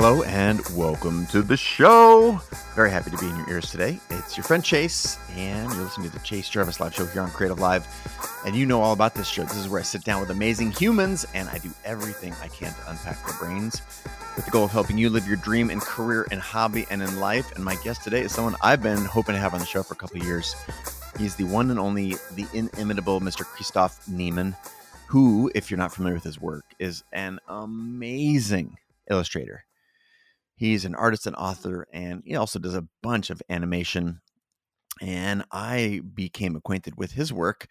Hello and welcome to the show. Very happy to be in your ears today. It's your friend Chase, and you're listening to the Chase Jarvis Live Show here on Creative Live. And you know all about this show. This is where I sit down with amazing humans and I do everything I can to unpack their brains with the goal of helping you live your dream in career and hobby and in life. And my guest today is someone I've been hoping to have on the show for a couple years. He's the one and only, the inimitable Mr. Christoph Niemann, who, if you're not familiar with his work, is an amazing illustrator. He's an artist and author, and he also does a bunch of animation. And I became acquainted with his work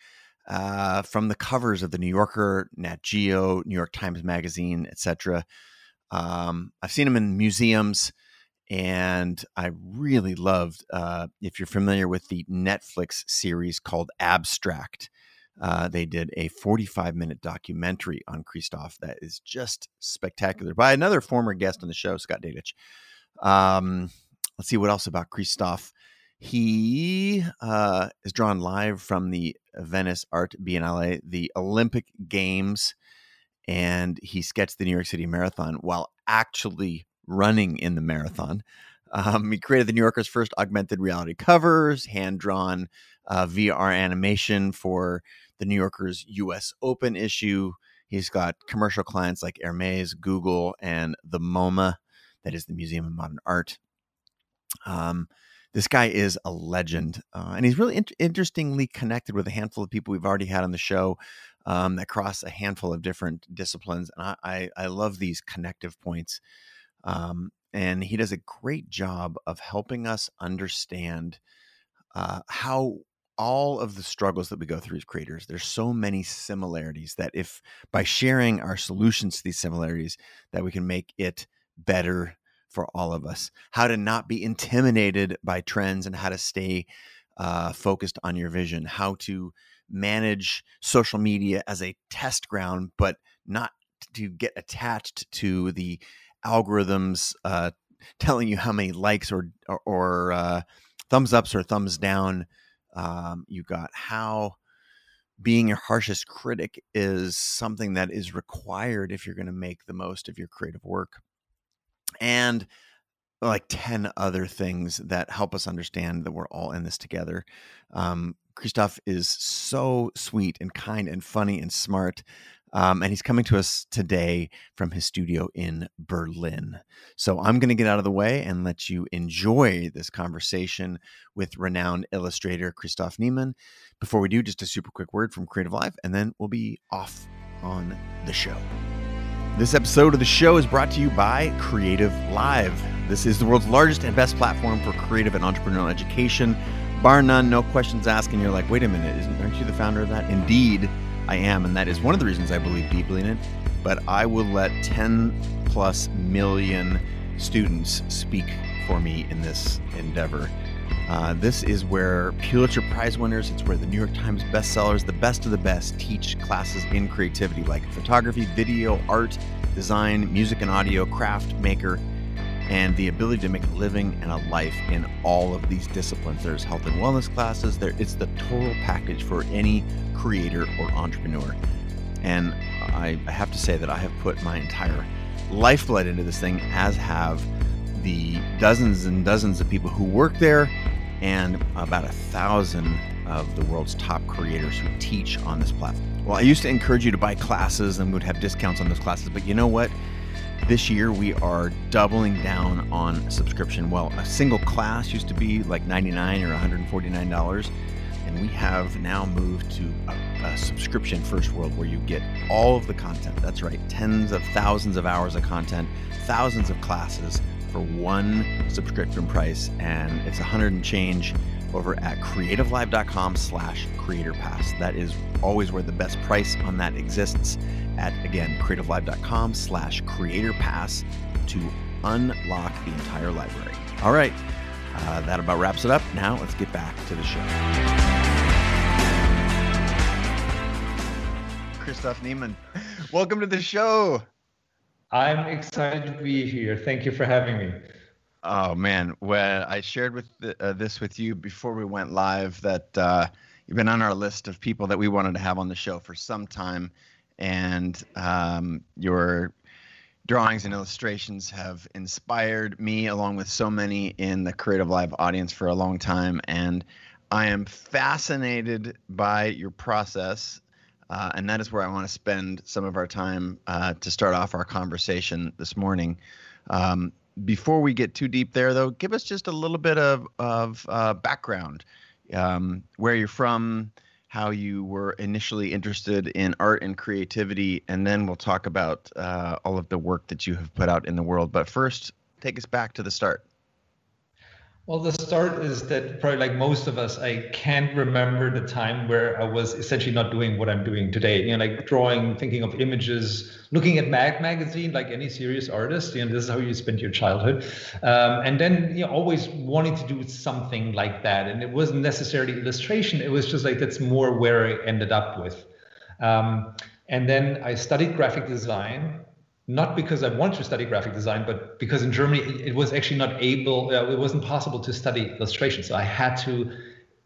uh, from the covers of the New Yorker, Nat Geo, New York Times Magazine, etc. Um, I've seen him in museums, and I really loved. Uh, if you're familiar with the Netflix series called Abstract, uh, they did a 45 minute documentary on Christoph that is just spectacular by another former guest on the show, Scott Dadich. Um, let's see what else about Christoph. He uh, is drawn live from the Venice Art Biennale, the Olympic Games, and he sketched the New York City Marathon while actually running in the marathon. Um, he created the New Yorker's first augmented reality covers, hand drawn uh, VR animation for the New Yorker's US Open issue. He's got commercial clients like Hermes, Google, and the MoMA, that is the Museum of Modern Art. Um, this guy is a legend, uh, and he's really in- interestingly connected with a handful of people we've already had on the show um, that cross a handful of different disciplines. And I, I, I love these connective points. Um, and he does a great job of helping us understand uh, how all of the struggles that we go through as creators there's so many similarities that if by sharing our solutions to these similarities that we can make it better for all of us. How to not be intimidated by trends and how to stay uh, focused on your vision. How to manage social media as a test ground but not to get attached to the algorithms uh, telling you how many likes or or, or uh, thumbs ups or thumbs down um, you got how being your harshest critic is something that is required if you're going to make the most of your creative work. And like 10 other things that help us understand that we're all in this together. Um, Christoph is so sweet and kind and funny and smart. Um, and he's coming to us today from his studio in Berlin. So I'm going to get out of the way and let you enjoy this conversation with renowned illustrator Christoph Niemann. Before we do, just a super quick word from Creative Live, and then we'll be off on the show. This episode of the show is brought to you by Creative Live. This is the world's largest and best platform for creative and entrepreneurial education. Bar none, no questions asked, and you're like, wait a minute, aren't you the founder of that? Indeed. I am, and that is one of the reasons I believe deeply in it. But I will let 10 plus million students speak for me in this endeavor. Uh, this is where Pulitzer Prize winners, it's where the New York Times bestsellers, the best of the best, teach classes in creativity like photography, video, art, design, music and audio, craft, maker, and the ability to make a living and a life in all of these disciplines. There's health and wellness classes. There, it's the total package for any creator or entrepreneur. And I, I have to say that I have put my entire lifeblood into this thing, as have the dozens and dozens of people who work there, and about a thousand of the world's top creators who teach on this platform. Well, I used to encourage you to buy classes and would have discounts on those classes, but you know what? This year we are doubling down on subscription. Well, a single class used to be like 99 or $149 and we have now moved to a, a, subscription first world where you get all of the content. That's right, tens of thousands of hours of content, thousands of classes for one subscription price, and it's a hundred and change over at creativelive.com slash creator pass. That is always where the best price on that exists at again creativelive.com slash creator pass to unlock the entire library. All right. Uh, that about wraps it up. Now let's get back to the show. Christoph Niemann, welcome to the show. I'm excited to be here. Thank you for having me. Oh man, when I shared with the, uh, this with you before we went live that uh, you've been on our list of people that we wanted to have on the show for some time, and um, your drawings and illustrations have inspired me, along with so many in the Creative Live audience, for a long time. And I am fascinated by your process. Uh, and that is where I want to spend some of our time uh, to start off our conversation this morning. Um, before we get too deep there, though, give us just a little bit of, of uh, background um, where you're from, how you were initially interested in art and creativity, and then we'll talk about uh, all of the work that you have put out in the world. But first, take us back to the start. Well, the start is that probably like most of us, I can't remember the time where I was essentially not doing what I'm doing today. You know, like drawing, thinking of images, looking at Mag magazine, like any serious artist. You know, this is how you spend your childhood, um, and then you know, always wanting to do something like that. And it wasn't necessarily illustration. It was just like that's more where I ended up with. Um, and then I studied graphic design not because I wanted to study graphic design, but because in Germany it was actually not able, uh, it wasn't possible to study illustration. So I had to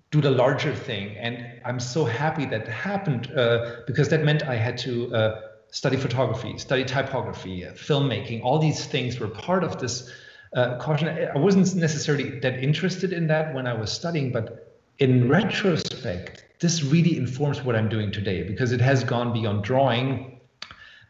do the larger thing. And I'm so happy that happened uh, because that meant I had to uh, study photography, study typography, uh, filmmaking. All these things were part of this uh, caution. I wasn't necessarily that interested in that when I was studying, but in retrospect, this really informs what I'm doing today because it has gone beyond drawing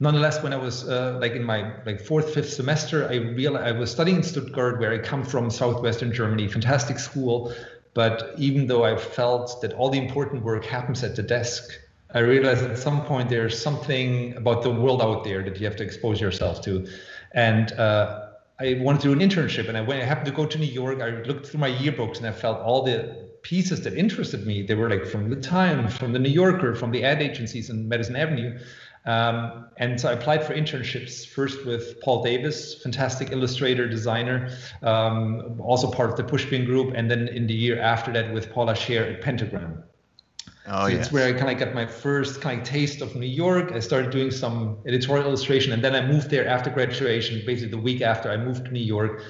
nonetheless, when I was uh, like in my like fourth, fifth semester, I realized I was studying in Stuttgart, where I come from, southwestern Germany, fantastic school. But even though I felt that all the important work happens at the desk, I realized at some point there's something about the world out there that you have to expose yourself to. And uh, I wanted to do an internship, and I went. I happened to go to New York. I looked through my yearbooks, and I felt all the pieces that interested me. They were like from the Times, from the New Yorker, from the ad agencies in Madison Avenue. Um, and so I applied for internships first with Paul Davis, fantastic illustrator, designer, um, also part of the Pushpin group, and then in the year after that with Paula Scher at Pentagram. Oh, so yes. It's where I kind of got my first kind of taste of New York. I started doing some editorial illustration, and then I moved there after graduation. Basically, the week after I moved to New York,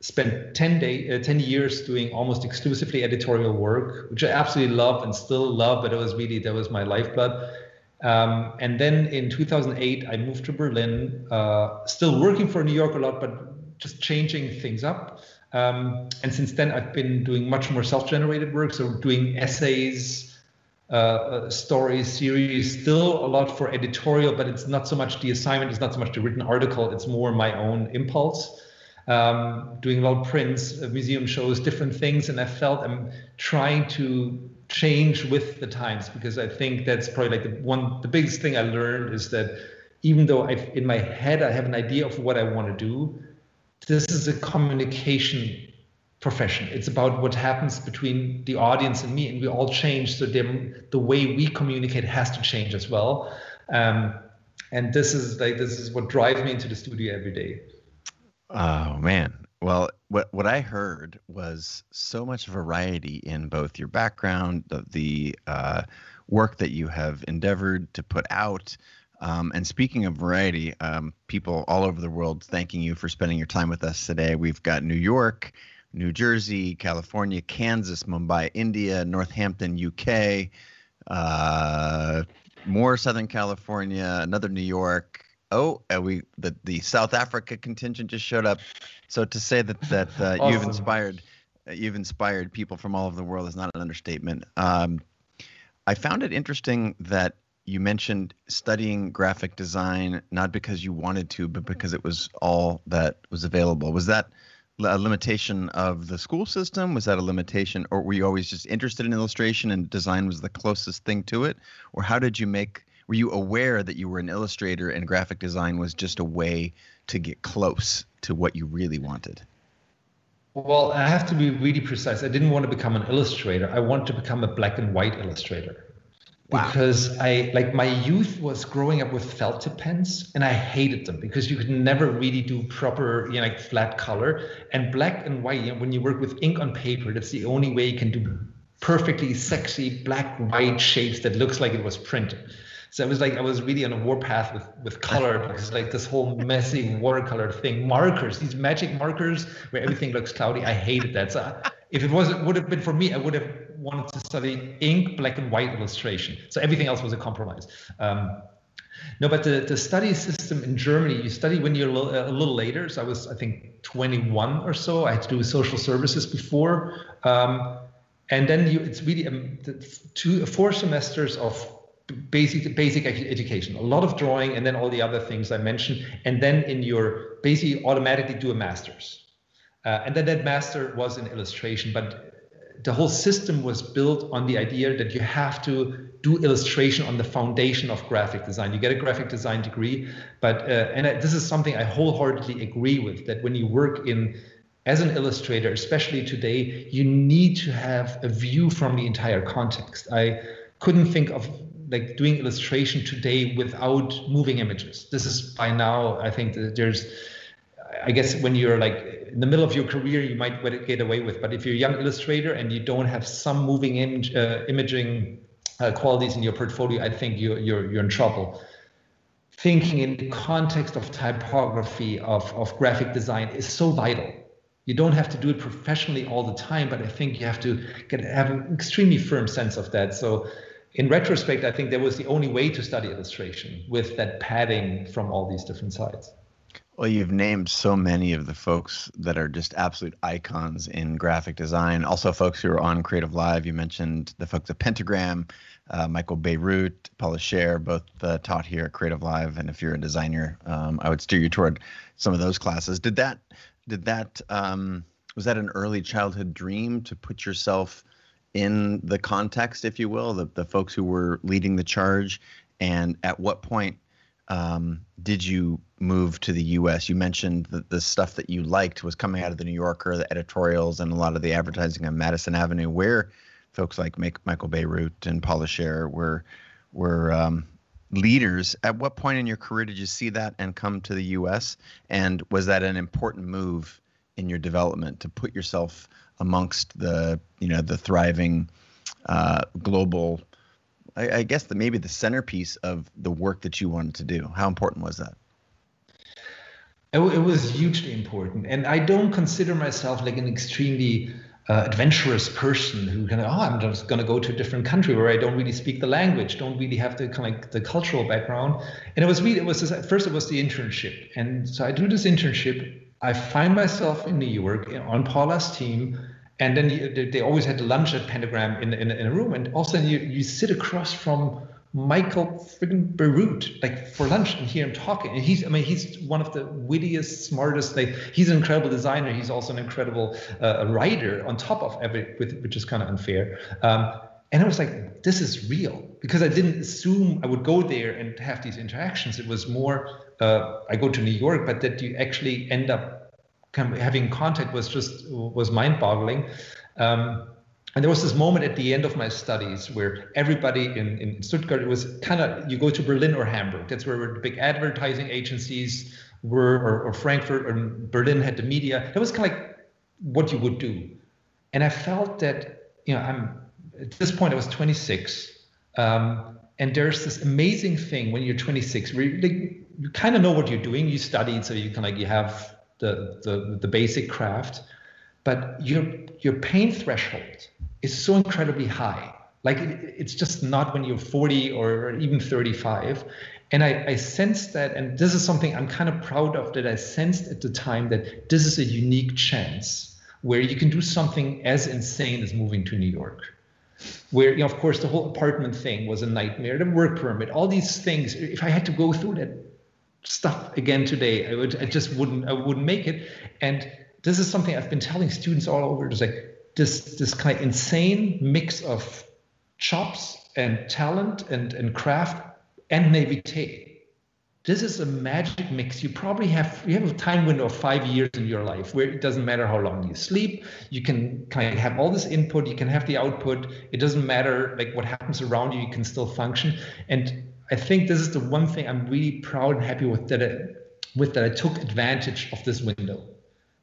spent 10 day, uh, 10 years doing almost exclusively editorial work, which I absolutely love and still love. But it was really that was my lifeblood. Um, and then in 2008, I moved to Berlin, uh, still working for New York a lot, but just changing things up. Um, and since then, I've been doing much more self generated work, so doing essays, uh, uh, stories, series, still a lot for editorial, but it's not so much the assignment, it's not so much the written article, it's more my own impulse. Um, doing a lot of prints, uh, museum shows, different things, and I felt I'm trying to change with the times because I think that's probably like the one the biggest thing I learned is that even though I in my head I have an idea of what I want to do, this is a communication profession. It's about what happens between the audience and me, and we all change. So the the way we communicate has to change as well. Um, and this is like this is what drives me into the studio every day. Oh man, well, what what I heard was so much variety in both your background, the, the uh, work that you have endeavored to put out. Um, and speaking of variety, um, people all over the world thanking you for spending your time with us today. We've got New York, New Jersey, California, Kansas, Mumbai, India, Northampton, UK, uh, more Southern California, another New York, Oh, uh, we the the South Africa contingent just showed up. So to say that that uh, awesome. you've inspired uh, you've inspired people from all over the world is not an understatement. Um, I found it interesting that you mentioned studying graphic design not because you wanted to, but because it was all that was available. Was that a limitation of the school system? Was that a limitation, or were you always just interested in illustration and design was the closest thing to it? Or how did you make were you aware that you were an illustrator and graphic design was just a way to get close to what you really wanted? Well, I have to be really precise. I didn't want to become an illustrator. I wanted to become a black and white illustrator. Wow. Because I like my youth was growing up with felt tip pens and I hated them because you could never really do proper, you know, like flat color. And black and white, you know, when you work with ink on paper, that's the only way you can do perfectly sexy black white shapes that looks like it was printed. So it was like I was really on a warpath with with color because like this whole messy watercolor thing, markers, these magic markers where everything looks cloudy. I hated that. So if it was it would have been for me, I would have wanted to study ink, black and white illustration. So everything else was a compromise. Um, No, but the, the study system in Germany, you study when you're a little, a little later. So I was, I think, 21 or so. I had to do social services before. Um, and then you, it's really um, two, four semesters of basic basic education, a lot of drawing, and then all the other things I mentioned. And then in your basically automatically do a master's. Uh, and then that master was in illustration, but the whole system was built on the idea that you have to do illustration on the foundation of graphic design. You get a graphic design degree, but uh, and I, this is something I wholeheartedly agree with. That when you work in as an illustrator, especially today, you need to have a view from the entire context. I couldn't think of like doing illustration today without moving images. This is by now, I think there's, I guess when you're like in the middle of your career, you might get away with, but if you're a young illustrator and you don't have some moving image, uh, imaging uh, qualities in your portfolio, I think you're, you're, you're in trouble. Thinking in the context of typography, of, of graphic design is so vital. You don't have to do it professionally all the time, but I think you have to get have an extremely firm sense of that. So in retrospect, I think that was the only way to study illustration with that padding from all these different sides. Well, you've named so many of the folks that are just absolute icons in graphic design. Also, folks who are on Creative Live. You mentioned the folks at Pentagram, uh, Michael Bierut, Paula Scher, both uh, taught here at Creative Live. And if you're a designer, um, I would steer you toward some of those classes. Did that? Did that? Um, was that an early childhood dream to put yourself in the context, if you will, the, the folks who were leading the charge? And at what point um, did you move to the U.S.? You mentioned that the stuff that you liked was coming out of the New Yorker, the editorials, and a lot of the advertising on Madison Avenue, where folks like Michael Bierut and Paula Scher were were um, leaders. At what point in your career did you see that and come to the U.S.? And was that an important move in your development to put yourself amongst the you know the thriving uh, global I, I guess the maybe the centerpiece of the work that you wanted to do. How important was that? It, it was hugely important. And i don't consider myself like an extremely uh, adventurous person who kind of oh i'm just going to go to a different country where i don't really speak the language don't really have the kind of like the cultural background. And it was really it was first it was the internship. And so i do this internship. I find myself in New York on Paula's team, and then you, they always had lunch at Pentagram in, in, in, a room, and all of a sudden you, you sit across from Michael friggin' Bierut, like for lunch, and hear him talking. And he's, I mean, he's one of the wittiest, smartest. Like he's an incredible designer. He's also an incredible uh, writer on top of every, which is kind of unfair. Um, and I was like, this is real because I didn't assume I would go there and have these interactions. It was more uh, I go to New York, but that you actually end up having contact was just was mind-boggling. Um, and there was this moment at the end of my studies where everybody in, in Stuttgart, it was kind of, you go to Berlin or Hamburg. That's where the big advertising agencies were, or, or Frankfurt or Berlin had the media. That was kind of like what you would do. And I felt that, you know, I'm, at this point, I was 26. Um, and there's this amazing thing when you're 26 where you, like, you kind of know what you're doing. You studied, so you can like you have the the, the basic craft, but your your pain threshold is so incredibly high. Like it, it's just not when you're 40 or even 35. And I, I sensed that, and this is something I'm kind of proud of that I sensed at the time that this is a unique chance where you can do something as insane as moving to New York where you know, of course the whole apartment thing was a nightmare the work permit all these things if i had to go through that stuff again today i would i just wouldn't i wouldn't make it and this is something i've been telling students all over it's like this this kind of insane mix of chops and talent and and craft and naivete this is a magic mix. You probably have you have a time window of five years in your life where it doesn't matter how long you sleep. You can kind of have all this input. You can have the output. It doesn't matter like what happens around you. You can still function. And I think this is the one thing I'm really proud and happy with that I, with that I took advantage of this window,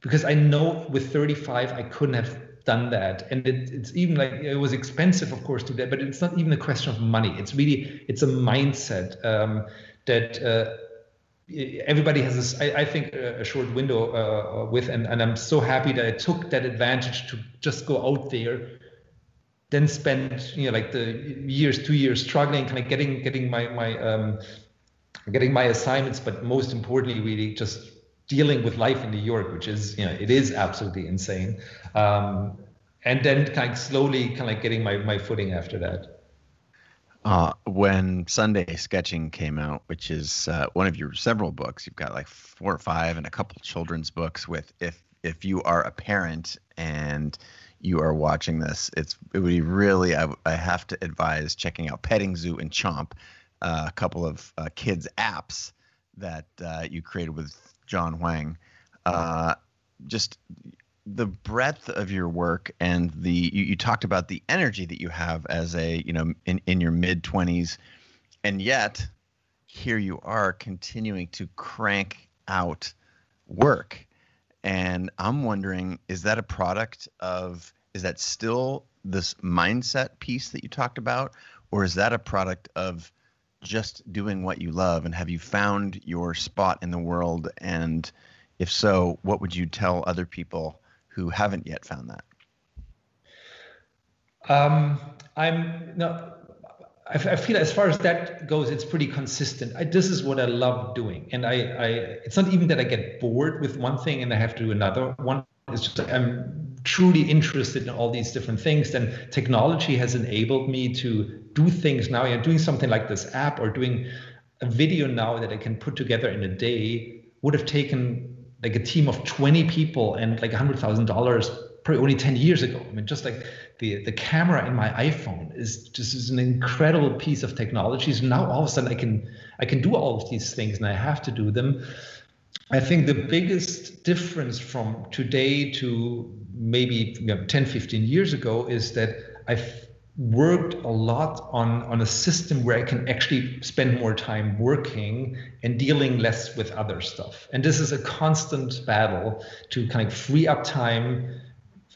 because I know with 35 I couldn't have done that. And it, it's even like it was expensive of course to do that but it's not even a question of money. It's really it's a mindset um, that uh, everybody has this, I, I, think, a short window uh, with, and, and I'm so happy that I took that advantage to just go out there, then spend, you know, like the years, two years struggling, kind of getting getting my my um, getting my assignments, but most importantly, really just dealing with life in New York, which is, you know, it is absolutely insane. Um, and then kind of slowly kind of getting my, my footing after that. Uh, when Sunday Sketching came out, which is uh, one of your several books, you've got like four or five and a couple children's books with if if you are a parent and you are watching this, it's it would be really I, I have to advise checking out Petting Zoo and Chomp, uh, a couple of uh, kids apps that uh, you created with John Huang. Uh, just the breadth of your work and the you, you talked about the energy that you have as a you know in, in your mid 20s and yet here you are continuing to crank out work and i'm wondering is that a product of is that still this mindset piece that you talked about or is that a product of just doing what you love and have you found your spot in the world and if so what would you tell other people who haven't yet found that? Um, I'm no. I, I feel as far as that goes, it's pretty consistent. I, this is what I love doing, and I, I, it's not even that I get bored with one thing and I have to do another one. It's just I'm truly interested in all these different things. Then technology has enabled me to do things now. You're doing something like this app or doing a video now that I can put together in a day would have taken like a team of 20 people and like $100,000 probably only 10 years ago. I mean, just like the, the camera in my iPhone is just is an incredible piece of technology. So now all of a sudden I can I can do all of these things and I have to do them. I think the biggest difference from today to maybe you know, 10, 15 years ago is that I've worked a lot on on a system where I can actually spend more time working and dealing less with other stuff. And this is a constant battle to kind of free up time,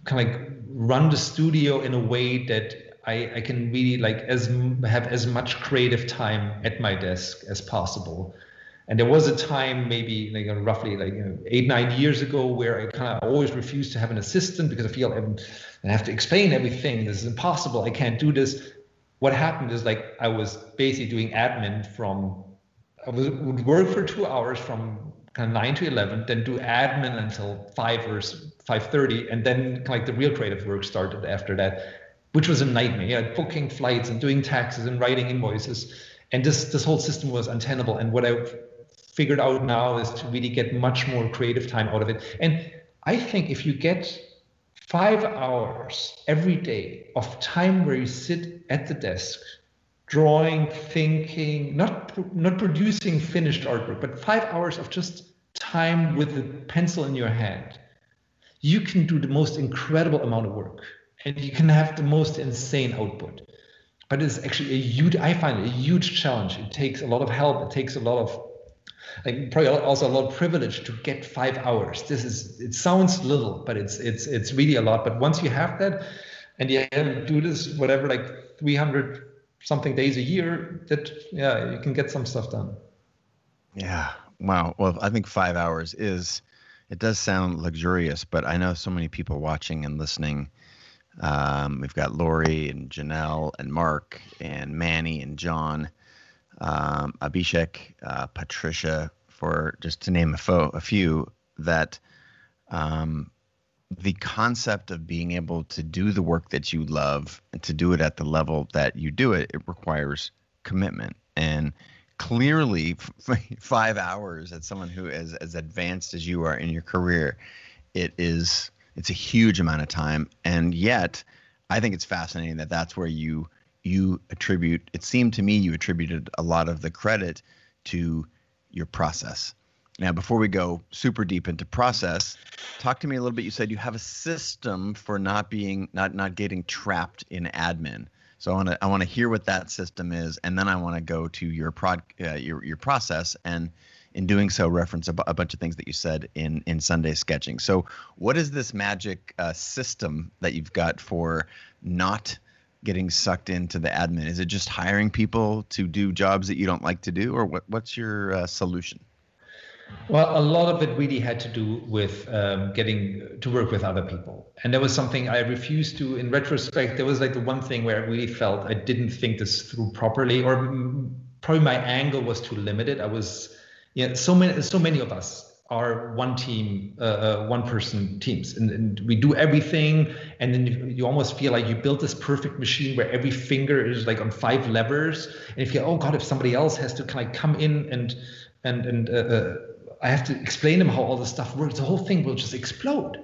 kind of run the studio in a way that I, I can really like as have as much creative time at my desk as possible. And there was a time, maybe like uh, roughly like you know, eight nine years ago, where I kind of always refused to have an assistant because I feel I'm I have to explain everything. This is impossible. I can't do this. What happened is like I was basically doing admin from I was, would work for two hours from kind of nine to eleven, then do admin until five or five thirty, and then like the real creative work started after that, which was a nightmare. Yeah, booking flights and doing taxes and writing invoices, and this this whole system was untenable. And what I've figured out now is to really get much more creative time out of it. And I think if you get five hours every day of time where you sit at the desk drawing thinking not not producing finished artwork but five hours of just time with a pencil in your hand you can do the most incredible amount of work and you can have the most insane output but it's actually a huge i find it a huge challenge it takes a lot of help it takes a lot of like probably also a lot of privilege to get five hours. This is it sounds little, but it's it's it's really a lot. But once you have that, and you do this whatever like 300 something days a year, that yeah, you can get some stuff done. Yeah. Wow. Well, I think five hours is. It does sound luxurious, but I know so many people watching and listening. Um, we've got Lori and Janelle and Mark and Manny and John um, Abhishek, uh, Patricia, for just to name a, fo- a few, that um, the concept of being able to do the work that you love and to do it at the level that you do it, it requires commitment. And clearly, five hours at someone who is as advanced as you are in your career, it is it's a huge amount of time. And yet, I think it's fascinating that that's where you you attribute it seemed to me you attributed a lot of the credit to your process now before we go super deep into process talk to me a little bit you said you have a system for not being not not getting trapped in admin so i want to i want to hear what that system is and then i want to go to your prod uh, your your process and in doing so reference a, b- a bunch of things that you said in in sunday sketching so what is this magic uh, system that you've got for not getting sucked into the admin? Is it just hiring people to do jobs that you don't like to do, or what, what's your uh, solution? Well, a lot of it really had to do with um, getting to work with other people. And that was something I refused to, in retrospect, there was like the one thing where I really felt I didn't think this through properly, or probably my angle was too limited. I was, yeah, so many, so many of us are one team, uh, uh, one person teams, and, and, we do everything. And then you, you, almost feel like you built this perfect machine where every finger is like on five levers. And if you, oh God, if somebody else has to kind of come in and and and uh, uh, I have to explain them how all this stuff works, the whole thing will just explode.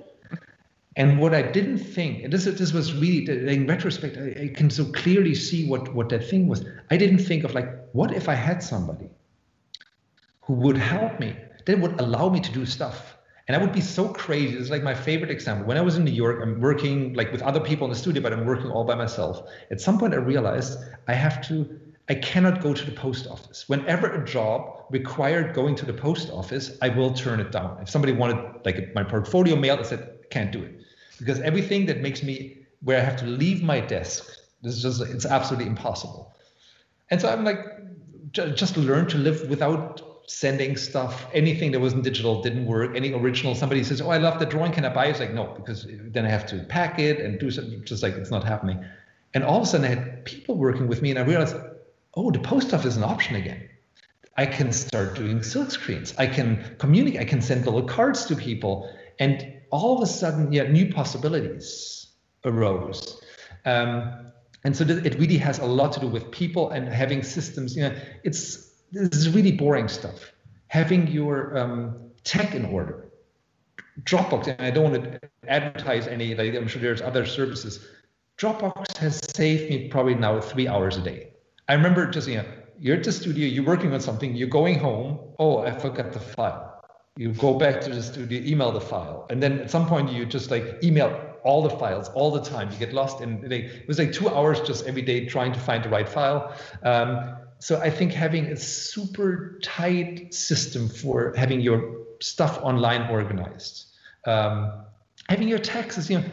And what I didn't think, and this this was really in retrospect, I, I can so clearly see what what that thing was. I didn't think of like, what if I had somebody who would help me that would allow me to do stuff. And I would be so crazy. It's like my favorite example. When I was in New York, I'm working like with other people in the studio, but I'm working all by myself. At some point, I realized I have to, I cannot go to the post office. Whenever a job required going to the post office, I will turn it down. If somebody wanted like my portfolio mailed, I said, can't do it. Because everything that makes me, where I have to leave my desk, this is just, it's absolutely impossible. And so I'm like, just learn to live without sending stuff, anything that wasn't digital didn't work. Any original, somebody says, "Oh, I love the drawing. Can I buy it?" It's like, no, because then I have to pack it and do something. Just like it's not happening. And all of a sudden, I had people working with me, and I realized, oh, the post office is an option again. I can start doing silk screens. I can communicate. I can send little cards to people, and all of a sudden, yeah, new possibilities arose. Um, and so it really has a lot to do with people and having systems. You know, it's this is really boring stuff. Having your um, tech in order. Dropbox, and I don't want to advertise any, like I'm sure there's other services. Dropbox has saved me probably now three hours a day. I remember just, you know, you're at the studio, you're working on something, you're going home, oh, I forgot the file. You go back to the studio, email the file. And then at some point you just like email all the files all the time. You get lost in, it was like two hours just every day trying to find the right file. Um, so I think having a super tight system for having your stuff online organized, um, having your taxes, you know,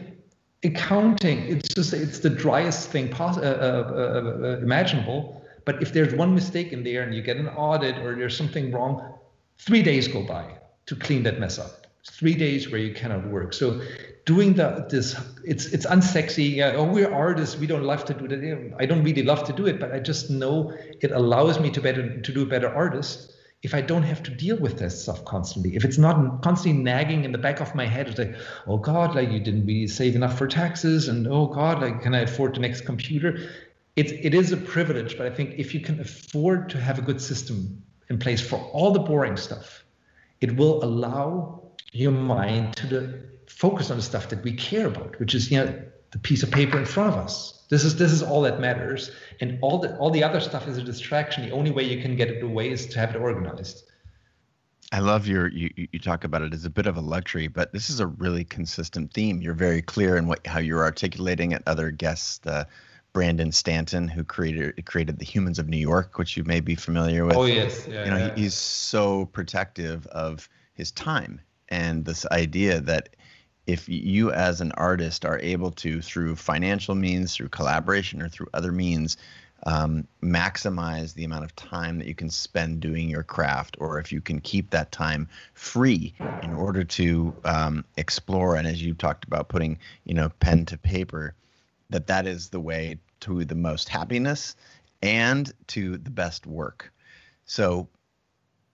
accounting, it's just it's the driest thing pos- uh, uh, uh, imaginable. But if there's one mistake in there and you get an audit or there's something wrong, three days go by to clean that mess up. Three days where you cannot work. So doing the this it's it's unsexy yeah, oh we're artists we don't love to do that i don't really love to do it but i just know it allows me to better to do better artist if i don't have to deal with this stuff constantly if it's not constantly nagging in the back of my head it's like oh god like you didn't really save enough for taxes and oh god like can i afford the next computer? It, it is a privilege but i think if you can afford to have a good system in place for all the boring stuff it will allow your mind to focus on the stuff that we care about, which is you know the piece of paper in front of us. This is this is all that matters, and all the all the other stuff is a distraction. The only way you can get it away is to have it organized. I love your you you talk about it as a bit of a luxury, but this is a really consistent theme. You're very clear in what how you're articulating it. Other guests, uh, Brandon Stanton, who created created the Humans of New York, which you may be familiar with. Oh yes, yeah, you know yeah. He, he's so protective of his time and this idea that if you as an artist are able to through financial means through collaboration or through other means um, maximize the amount of time that you can spend doing your craft or if you can keep that time free in order to um, explore and as you talked about putting you know pen to paper that that is the way to the most happiness and to the best work. So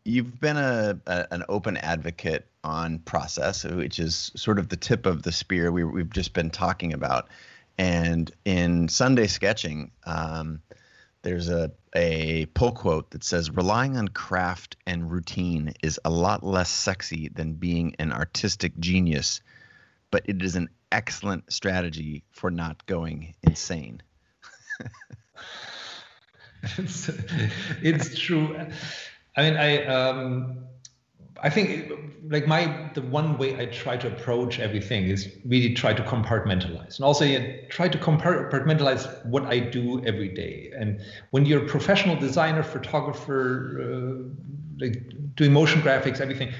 you've been a, a, an open advocate on process, which is sort of the tip of the spear we, we've just been talking about. And in Sunday sketching, um, there's a, a pull quote that says, relying on craft and routine is a lot less sexy than being an artistic genius, but it is an excellent strategy for not going insane. it's, it's true. I mean, I um, I think like my the one way I try to approach everything is really try to compartmentalize, and also yeah, try to compartmentalize what I do every day. And when you're a professional designer, photographer, uh, like doing motion graphics, everything,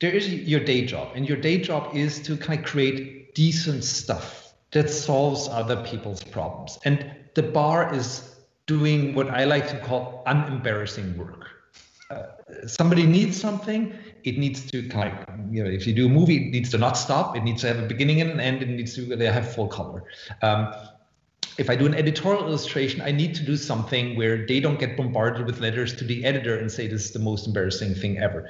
there is your day job, and your day job is to kind of create decent stuff that solves other people's problems. And the bar is doing what I like to call unembarrassing work somebody needs something, it needs to of, you know, if you do a movie, it needs to not stop. It needs to have a beginning and an end. It needs to have full color. Um, if I do an editorial illustration, I need to do something where they don't get bombarded with letters to the editor and say this is the most embarrassing thing ever.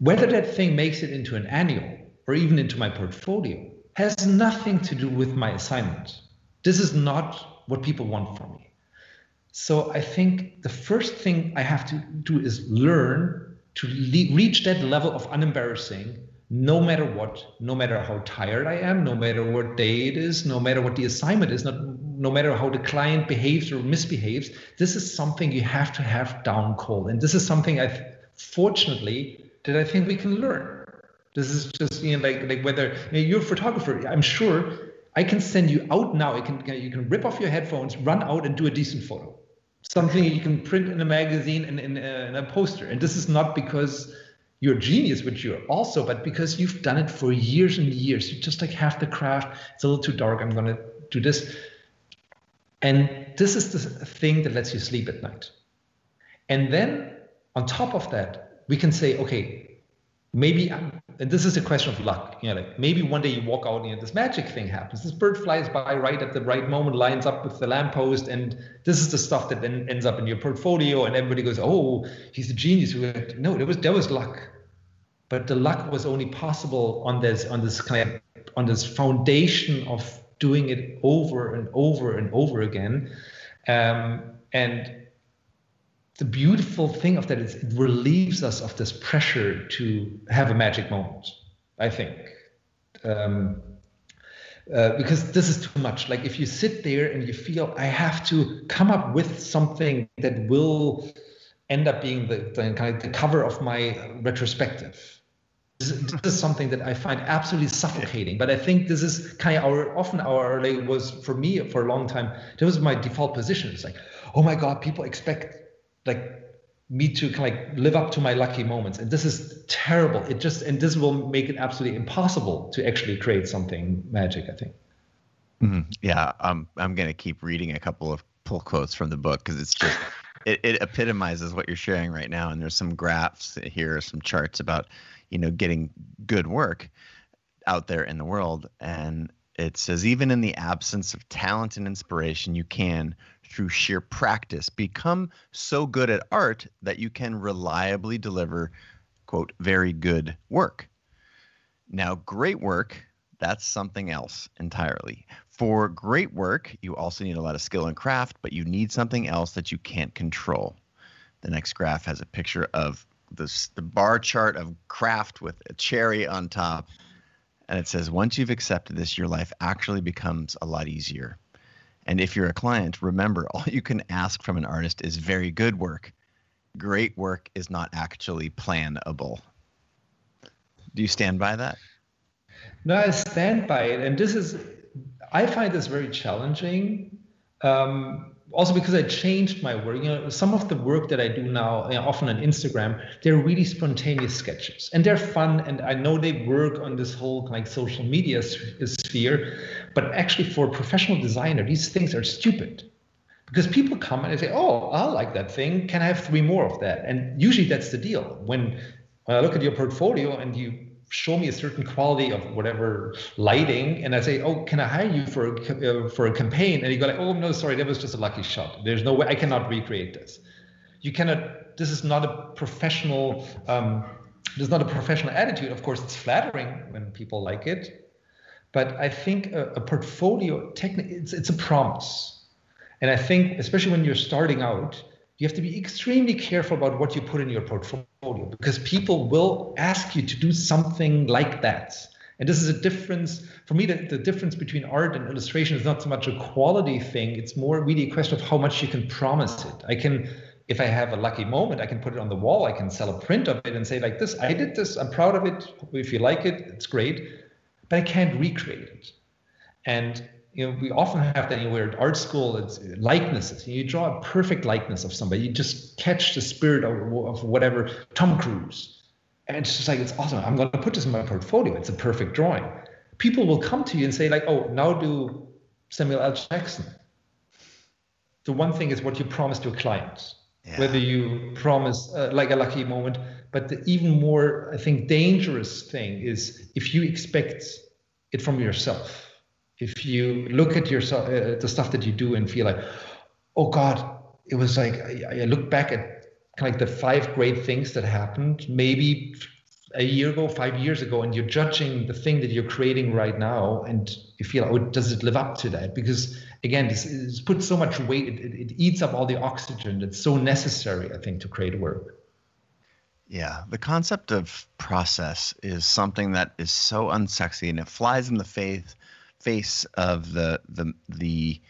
Whether that thing makes it into an annual or even into my portfolio has nothing to do with my assignment. This is not what people want from me. So I think the first thing I have to do is learn to le- reach that level of unembarrassing no matter what, no matter how tired I am, no matter what day it is, no matter what the assignment is, not, no matter how the client behaves or misbehaves, this is something you have to have down cold. And this is something I, fortunately, that I think we can learn. This is just you know like like whether you you're a photographer. I'm sure I can send you out now. You can you can rip off your headphones, run out and do a decent photo, something you can print in a magazine and in, uh, in a poster. And this is not because you're a genius, which you're also, but because you've done it for years and years. You just like have the craft. It's a little too dark. I'm gonna do this. And this is the thing that lets you sleep at night. And then on top of that, we can say, okay, maybe and this is a question of luck. You know, like maybe one day you walk out and you know, this magic thing happens. This bird flies by right at the right moment, lines up with the lamppost, and this is the stuff that then ends up in your portfolio, and everybody goes, "Oh, he's a genius." No, there was there was luck but the luck was only possible on this on this kind of on this foundation of doing it over and over and over again um, and the beautiful thing of that is it relieves us of this pressure to have a magic moment i think um, uh, because this is too much like if you sit there and you feel i have to come up with something that will end up being the, the kind of the cover of my retrospective this is something that I find absolutely suffocating. But I think this is kind of our often our like was for me for a long time. That was my default position. It's like, oh my god, people expect like me to kind of like live up to my lucky moments, and this is terrible. It just and this will make it absolutely impossible to actually create something magic. I think. Mm-hmm. Yeah, um, I'm gonna keep reading a couple of pull quotes from the book because it's just. It, it epitomizes what you're sharing right now, and there's some graphs here, some charts about you know getting good work out there in the world and it says even in the absence of talent and inspiration you can through sheer practice become so good at art that you can reliably deliver quote very good work. Now great work that's something else entirely. For great work you also need a lot of skill and craft but you need something else that you can't control. The next graph has a picture of this the bar chart of craft with a cherry on top and it says once you've accepted this your life actually becomes a lot easier and if you're a client remember all you can ask from an artist is very good work. Great work is not actually planable do you stand by that? No i stand by it. And this is i find this very challenging. Um, also because I changed my work. You know, some of the work that I do now, you know, often on Instagram, they're really spontaneous sketches, and they're fun. And I know they work on this whole like social media uh, sphere, but actually for a professional designer, these things are stupid because people come and they say, "Oh, I like that thing. Can I have three more of that?" And usually that's the deal. When when I look at your portfolio and you show me a certain quality of whatever lighting and i say oh can i hire you for a, uh, for a campaign? And you go like oh no sorry that was just a lucky shot. There's no way i cannot recreate this. You cannot this is not a professional um, there's not a professional attitude. Of course it's flattering when people like it but i think a, a portfolio technically it's, it's a promise. And i think especially when you're starting out you have to be extremely careful about what you put in your portfolio because people will ask you to do something like that. And this is a difference for me. The, the difference between art and illustration is not so much a quality thing, it's more really a question of how much you can promise it. I can if I have a lucky moment, I can put it on the wall. I can sell a print of it and say, like this, I did this. I'm proud of it. If you like it, it's great. But I can't recreate it. And you know, we often have that anywhere at art school, it's likenesses. You draw a perfect likeness of somebody. You just catch the spirit of, of whatever, Tom Cruise. And it's just like, it's awesome. I'm going to put this in my portfolio. It's a perfect drawing. People will come to you and say, like, oh, now do Samuel L. Jackson. The one thing is what you promised your clients, yeah. whether you promise uh, like a lucky moment. But the even more, I think, dangerous thing is if you expect it from yourself if you look at yourself, uh, the stuff that you do, and feel like, oh God, it was like I, I look back at kind of like the five great things that happened, maybe a year ago, five years ago, and you're judging the thing that you're creating right now, and you feel, oh, does it live up to that? Because again, this, this puts so much weight, it, it, it eats up all the oxygen that's so necessary, I think, to create work. Yeah, the concept of process is something that is so unsexy, and it flies in the face face of the the the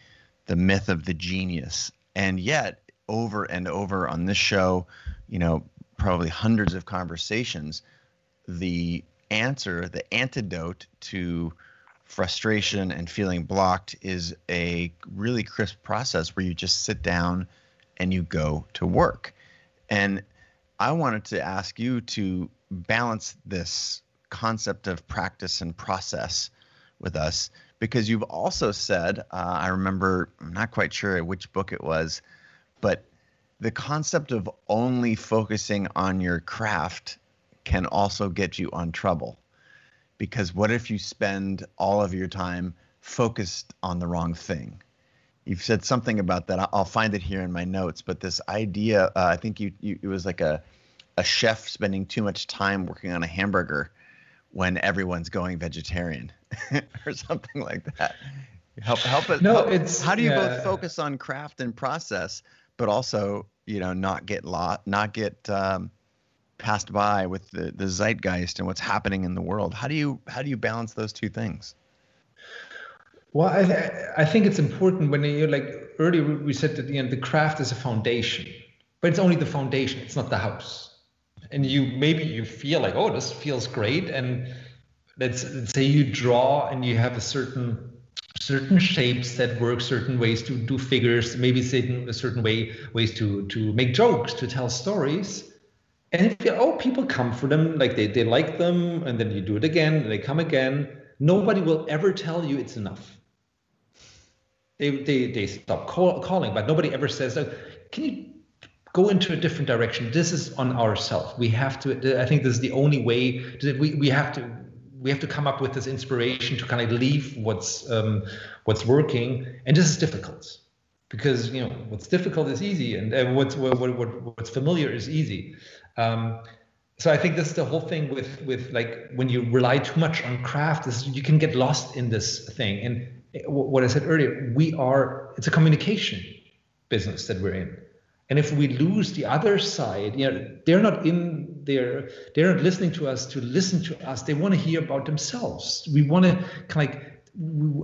the myth of the genius. And yet, over and over on this show, you know, probably hundreds of conversations, the answer, the antidote to frustration and feeling blocked is a really crisp process where you just sit down and you go to work. And I wanted to ask you to balance this concept of practice and process with us because you've also said, uh, I remember, I'm not quite sure which book it was, but the concept of only focusing on your craft can also get you on trouble. Because what if you spend all of your time focused on the wrong thing? You've said something about that. I'll find it here in my notes. But this idea, uh, I think you, you, it was like a, a chef spending too much time working on a hamburger when everyone's going vegetarian or something like that. Help, help it. No, help, it's how do you yeah. both focus on craft and process, but also you know not get lot, not get um, passed by with the, the zeitgeist and what's happening in the world. How do you how do you balance those two things? Well, I, th- I think it's important when you like earlier we said that you know, the craft is a foundation, but it's only the foundation. It's not the house. And you maybe you feel like oh this feels great, and let's, let's say you draw and you have a certain certain shapes that work certain ways to do figures maybe certain a certain way ways to to make jokes to tell stories. And you, oh people come for them like they, they like them and then you do it again and they come again nobody will ever tell you it's enough. They they, they stop call, calling but nobody ever says oh, can you go into a different direction this is on ourselves we have to i think this is the only way we, we have to we have to come up with this inspiration to kind of leave what's um, what's working and this is difficult because you know what's difficult is easy and uh, what's what, what, what's familiar is easy um, so I think this is the whole thing with with like when you rely too much on craft, is you can get lost in this thing. And what I said earlier, we are it's a communication business that we're in. And if we lose the other side, you know, they're not in there, they're not listening to us to listen to us. They want to hear about themselves. We want to kind of like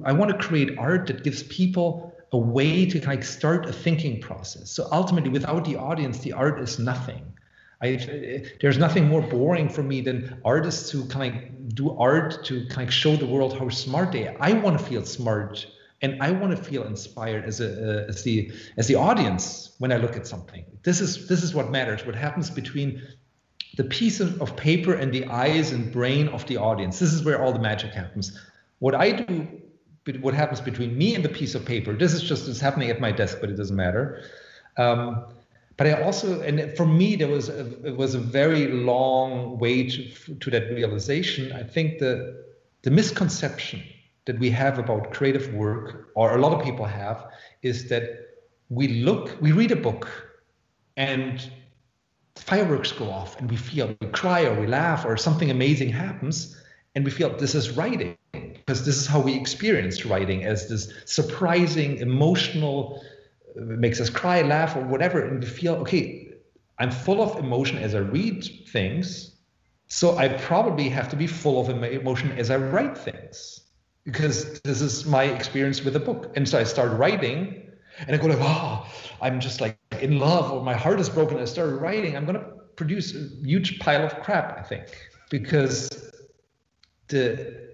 I want to create art that gives people a way to kind of start a thinking process. So ultimately, without the audience, the art is nothing. I, there's nothing more boring for me than artists who kind of do art to kind of show the world how smart they are. I want to feel smart and I want to feel inspired as a uh, as the as the audience when I look at something. This is this is what matters. What happens between the piece of, of paper and the eyes and brain of the audience. This is where all the magic happens. What I do, what happens between me and the piece of paper. This is just it's happening at my desk, but it doesn't matter. Um, but I also, and for me, there was a, it was a very long way to to that realization. I think the the misconception that we have about creative work, or a lot of people have, is that we look, we read a book, and fireworks go off, and we feel we cry or we laugh or something amazing happens, and we feel this is writing because this is how we experience writing as this surprising, emotional uh, makes us cry, laugh, or whatever, and we feel okay. I'm full of emotion as I read things, so I probably have to be full of emotion as I write things because this is my experience with a book. And so I start writing, and I go like, oh, I'm just like in love, or my heart is broken. I start writing. I'm gonna produce a huge pile of crap, I think, because the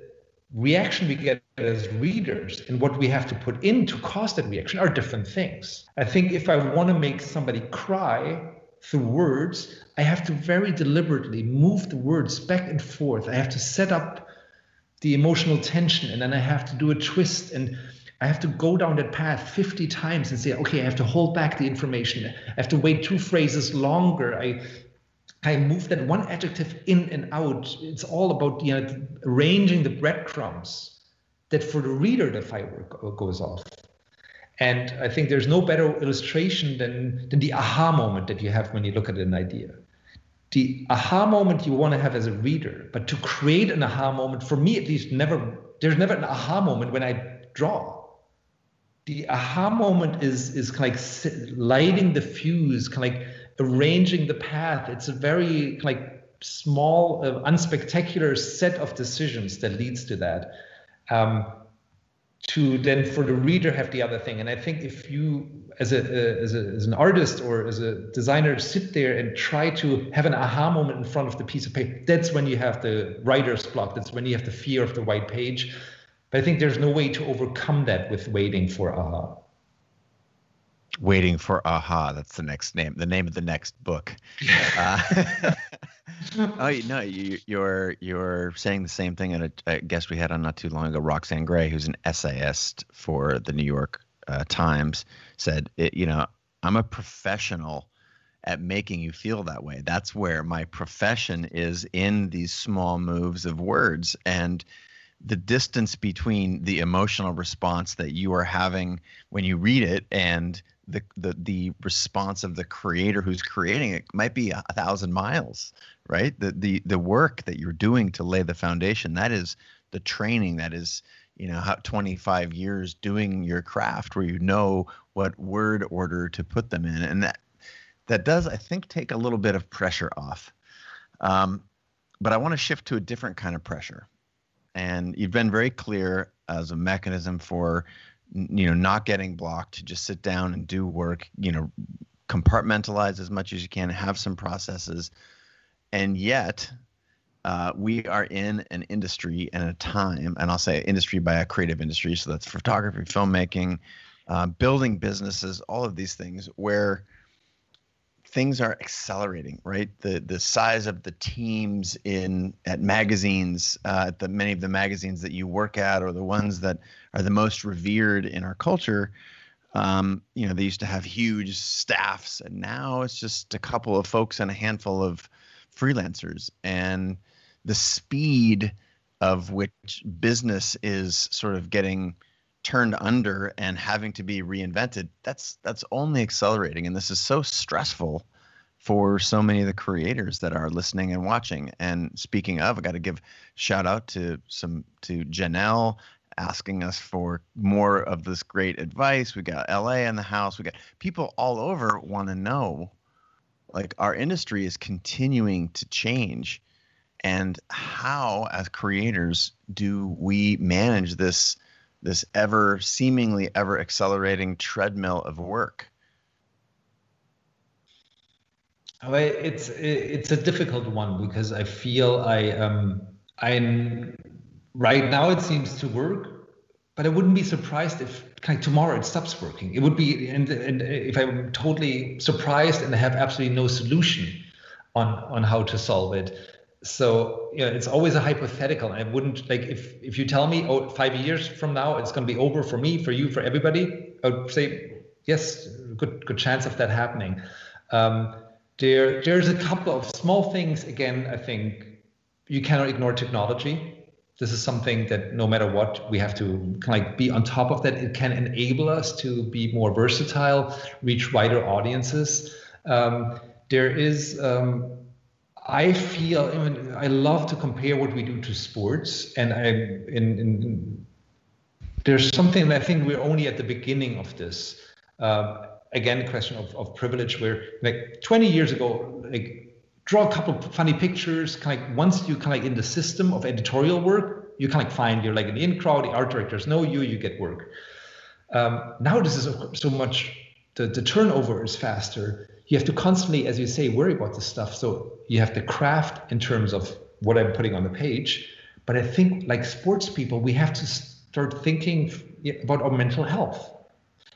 reaction we get as readers and what we have to put in to cause that reaction are different things. I think if I want to make somebody cry through words, I have to very deliberately move the words back and forth. I have to set up the emotional tension and then I have to do a twist and I have to go down that path 50 times and say, okay, I have to hold back the information. I have to wait two phrases longer. I I move that one adjective in and out. It's all about you know arranging the breadcrumbs that for the reader the firework uh, goes off. And I think there's no better illustration than, than the aha moment that you have when you look at an idea. The aha moment you want to have as a reader, but to create an aha moment, for me at least, never there's never an aha moment when I draw. The aha moment is is kind of like lighting the fuse, kind of like arranging the path. It's a very like small, uh, unspectacular set of decisions that leads to that. Um, to then for the reader have the other thing. And I think if you, as a, uh, as, a as an artist or as a designer, sit there and try to have an aha moment in front of the piece of paper, that's when you have the writer's block. That's when you have the fear of the white page. But I think there's no way to overcome that with waiting for aha. Waiting for aha. That's the next name. The name of the next book. uh, oh no, you, you're you're saying the same thing. And a, a guest we had on not too long ago, Roxane Gay, who's an essayist for the New York uh, Times, said, it, you know, I'm a professional at making you feel that way. That's where my profession is in these small moves of words and the distance between the emotional response that you are having when you read it and the the the response of the creator who's creating it might be a thousand miles right? The the the work that you're doing to lay the foundation that is the training that is you know how 25 years doing your craft where you know what word order to put them in. And that that does i think take a little bit of pressure off. Um, but i want to shift to a different kind of pressure. And you've been very clear as a mechanism for you know not getting blocked to just sit down and do work you know compartmentalize as much as you can have some processes and yet uh, we are in an industry and a time and i'll say industry by a creative industry so that's photography filmmaking uh, building businesses all of these things where things are accelerating, right? The the size of the teams in at magazines, uh, at the many of the magazines that you work at, or the ones that are the most revered in our culture. Um, you know, they used to have huge staffs, and now it's just a couple of folks and a handful of freelancers. And the speed of which business is sort of getting turned under and having to be reinvented that's that's only accelerating. And this is so stressful for so many of the creators that are listening and watching. And speaking of i got to give shout out to some to janelle asking us for more of this great advice. We got la in the house. We got people all over want to know like our industry is continuing to change and how as creators do we manage this this ever seemingly ever accelerating treadmill of work? It's it's a difficult one because I feel I um I'm right now it seems to work, but I wouldn't be surprised if kind of tomorrow it stops working. It would be and, and if I'm totally surprised and I have absolutely no solution on on how to solve it so yeah, it's always a hypothetical. I wouldn't like if if you tell me, oh, five years from now it's going to be over for me, for you, for everybody. I would say yes, good good chance of that happening. Um, there there's a couple of small things. Again, I think you cannot ignore technology. This is something that no matter what, we have to kind of like be on top of that. It can enable us to be more versatile, reach wider audiences. Um, there is um, I feel I, mean, I love to compare what we do to sports, and I in, in there's something I think we're only at the beginning of this. Uh, again, question of, of privilege, where like 20 years ago, like draw a couple of funny pictures, kind of like once you kind of like in the system of editorial work, you kind of like find you're like an in crowd, the art directors know you, you get work. Um, now this is so much the, the turnover is faster you have to constantly, as you say, worry about this stuff. So you have to craft in terms of what I'm putting on the page. But I think, like sports people, we have to start thinking about our mental health.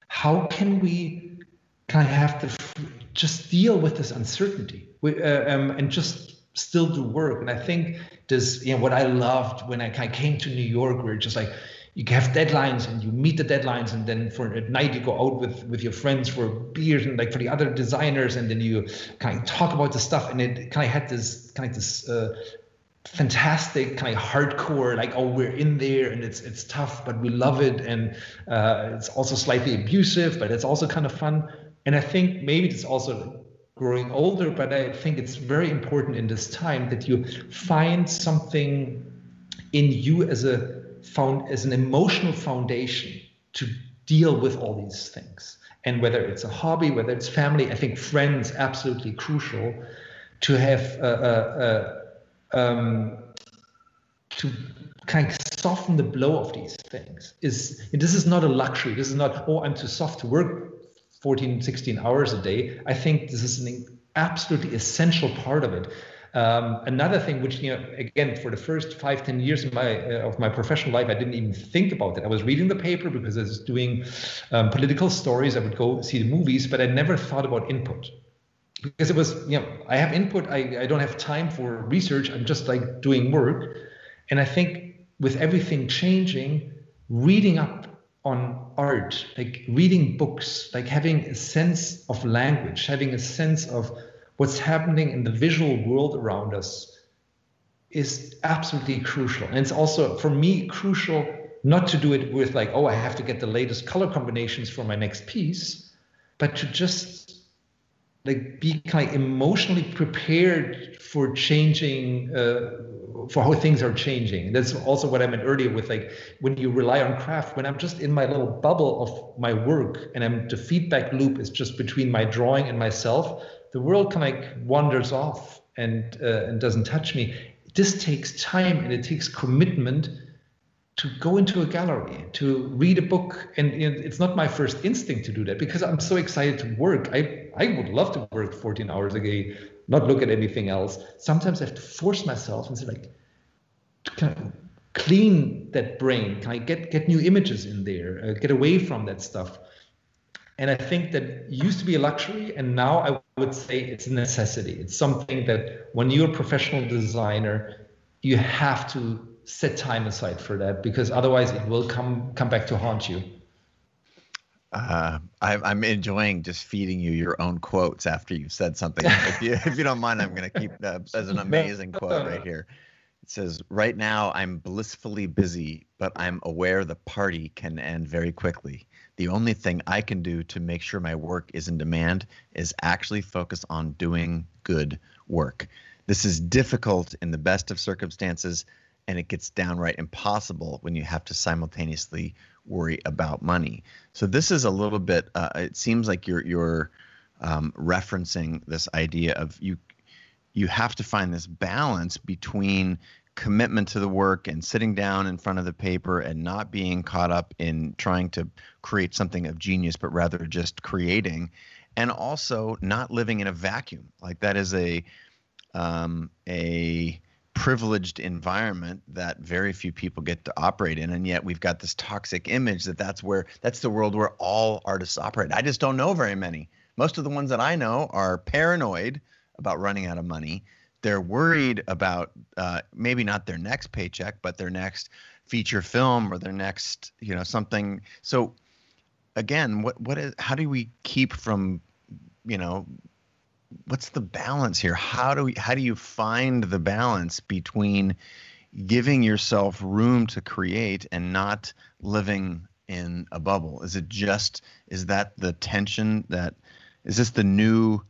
How can we kind of have to just deal with this uncertainty we, uh, um, and just still do work? And I think this, you know, what I loved when I came to New York, where just like you have deadlines and you meet the deadlines and then for at night you go out with with your friends for beers and like for the other designers and then you kind of talk about the stuff and it kind of had this kind of this uh, fantastic kind of hardcore like oh we're in there and it's it's tough but we love it and uh, it's also slightly abusive but it's also kind of fun and i think maybe it's also growing older but i think it's very important in this time that you find something in you as a found as an emotional foundation to deal with all these things. And whether it's a hobby whether it's family i think friends absolutely crucial to have a, a, a, um, to kind of soften the blow of these things is this is not a luxury. This is not oh i'm too soft to work 14 16 hours a day i think this is an absolutely essential part of it um, another thing, which you know, again, for the first five, ten years of my uh, of my professional life, I didn't even think about it. I was reading the paper because I was doing um, political stories. I would go see the movies, but I never thought about input because it was, you know, I have input. I, I don't have time for research. I'm just like doing work, and I think with everything changing, reading up on art, like reading books, like having a sense of language, having a sense of what's happening in the visual world around us is absolutely crucial. And it's also, for me, crucial not to do it with like, oh, I have to get the latest color combinations for my next piece, but to just like be kind of emotionally prepared for changing, uh, for how things are changing. That's also what I meant earlier with like when you rely on craft. When I'm just in my little bubble of my work, and I'm the feedback loop is just between my drawing and myself the world kind of like wanders off and uh, and doesn't touch me. This takes time and it takes commitment to go into a gallery, to read a book, and you know, it's not my first instinct to do that because I'm so excited to work. I I would love to work 14 hours a day, not look at anything else. Sometimes I have to force myself and say like, kind of clean that brain? Can I get get new images in there? Uh, get away from that stuff. And I think that used to be a luxury, and now I would say it's a necessity. It's something that when you're a professional designer, you have to set time aside for that because otherwise it will come come back to haunt you. Uh, I, am enjoying just feeding you your own quotes after you've said something. if you if you don't mind, I'm going to keep that as an amazing quote right here. It says, "Right now, I'm blissfully busy, but I'm aware the party can end very quickly. The only thing I can do to make sure my work is in demand is actually focus on doing good work. This is difficult in the best of circumstances, and it gets downright impossible when you have to simultaneously worry about money. So this is a little bit. Uh, it seems like you're you're um, referencing this idea of you you have to find this balance between commitment to the work and sitting down in front of the paper and not being caught up in trying to create something of genius, but rather just creating, and also not living in a vacuum. Like that is a um, a privileged environment that very few people get to operate in and yet we've got this toxic image that that's where that's the world where all artists operate. I just don't know very many. Most of the ones that i know are paranoid about running out of money. They're worried about uh, maybe not their next paycheck, but their next feature film or their next, you know, something. So again, what what is how do we keep from, you know, what's the balance here? How do we how do you find the balance between giving yourself room to create and not living in a bubble? Is it just is that the tension that is this the new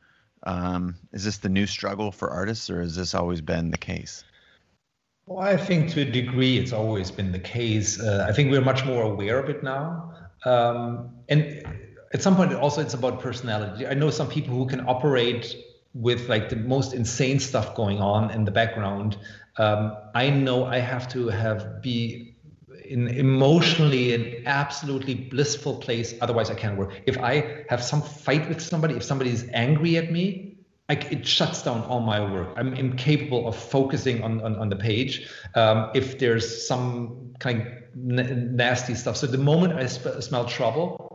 um, is this the new struggle for artists, or has this always been the case? Well, I think to a degree it's always been the case. Uh, I think we're much more aware of it now. Um, and at some point, also it's about personality. I know some people who can operate with like the most insane stuff going on in the background. Um, I know I have to have be in emotionally an absolutely blissful place. Otherwise, I can't work. If I have some fight with somebody, if somebody is angry at me, I, it shuts down all my work. I'm incapable of focusing on, on, on the page. Um, if there's some kind of nasty stuff. So the moment I sp- smell trouble,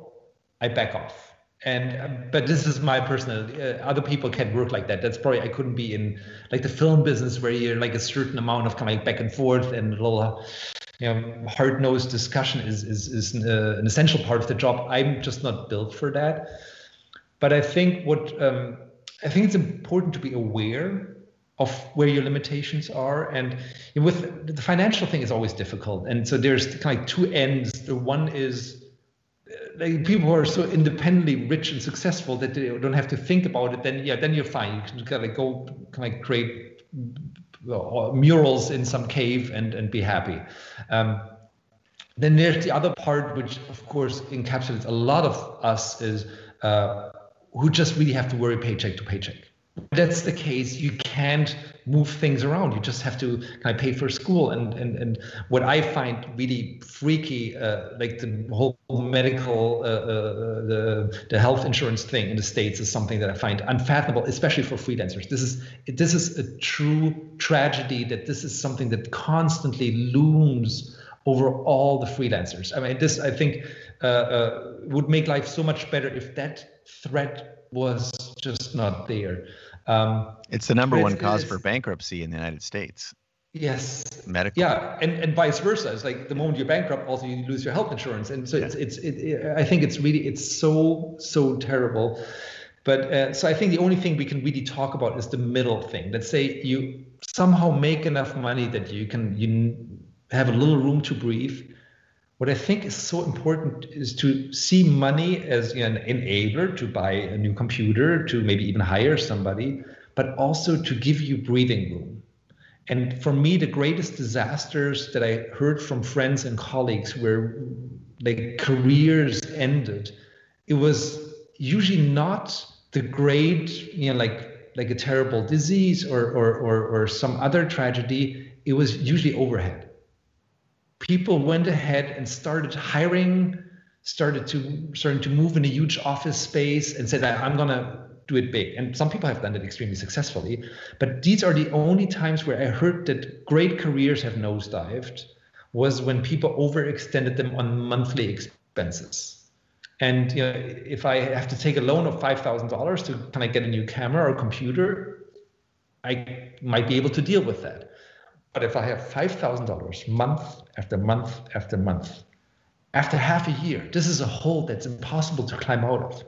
I back off. And uh, but this is my personal. Uh, other people can't work like that. That's probably I couldn't be in like the film business where you're like a certain amount of coming back and forth and a little you know, hard-nosed discussion is is, is uh, an essential part of the job. I'm just not built for that. But I think what um, I think it's important to be aware of where your limitations are. And with the financial thing is always difficult. And so there's kind of like two ends. The one is like people who are so independently rich and successful that they don't have to think about it. Then yeah, then you're fine. You can kind of go kind of create uh, murals in some cave and and be happy. Um, then there's the other part, which of course encapsulates a lot of us, is uh, who just really have to worry paycheck to paycheck that's the case, you can't move things around. You just have to kind of pay for school. And and and what I find really freaky, uh, like the whole medical, uh, uh, the the health insurance thing in the states is something that I find unfathomable, especially for freelancers. This is this is a true tragedy. That this is something that constantly looms over all the freelancers. I mean, this I think uh, uh, would make life so much better if that threat was just not there. Um, it's the number one cause for bankruptcy in the United States. Yes. Medical. Yeah, and, and vice versa. It's like the moment you're bankrupt, also you lose your health insurance, and so yeah. it's it's it, it, I think it's really it's so so terrible. But uh, so I think the only thing we can really talk about is the middle thing. Let's say you somehow make enough money that you can you have a little room to breathe, what I think is so important is to see money as an enabler to buy a new computer, to maybe even hire somebody, but also to give you breathing room. And for me, the greatest disasters that I heard from friends and colleagues where like careers ended, it was usually not the great, you know, like like a terrible disease or or or, or some other tragedy. It was usually overhead people went ahead and started hiring, started to starting to move in a huge office space and said, I'm gonna do it big. And some people have done it extremely successfully. But these are the only times where I heard that great careers have nosedived was when people overextended them on monthly expenses. And you know, if I have to take a loan of five thousand dollars to kind of get a new camera or computer, I might be able to deal with that. But if I have $5,000 month after month after month, after half a year, this is a hole that's impossible to climb out of.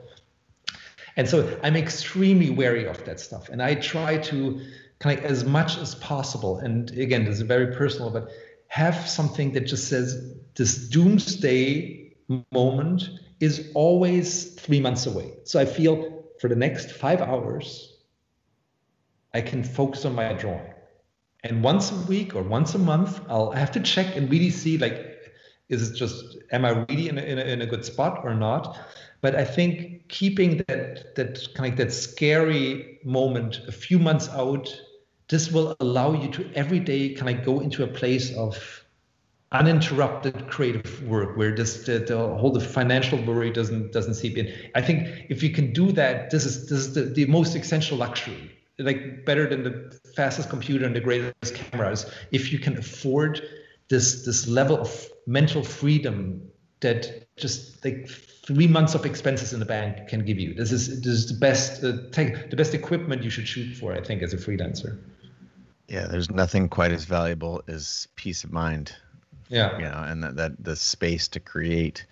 And so I'm extremely wary of that stuff. And I try to kind of as much as possible. And again, this is very personal, but have something that just says this doomsday moment is always three months away. So I feel for the next five hours, I can focus on my drawing and once a week or once a month i'll have to check and really see like is it just am i really in a, in a, in a good spot or not? But i think keeping that that kind of that scary moment a few months out this will allow you to every day kind of go into a place of uninterrupted creative work where this the, the whole the financial worry doesn't doesn't seep in. I think if you can do that this is this is the, the most essential luxury like better than the fastest computer and the greatest cameras. If you can afford this this level of mental freedom that just like three months of expenses in the bank can give you. This is this is the best uh, take the best equipment you should shoot for i think as a freelancer. Yeah there's nothing quite as valuable as peace of mind. Yeah. You know and that, that the space to create.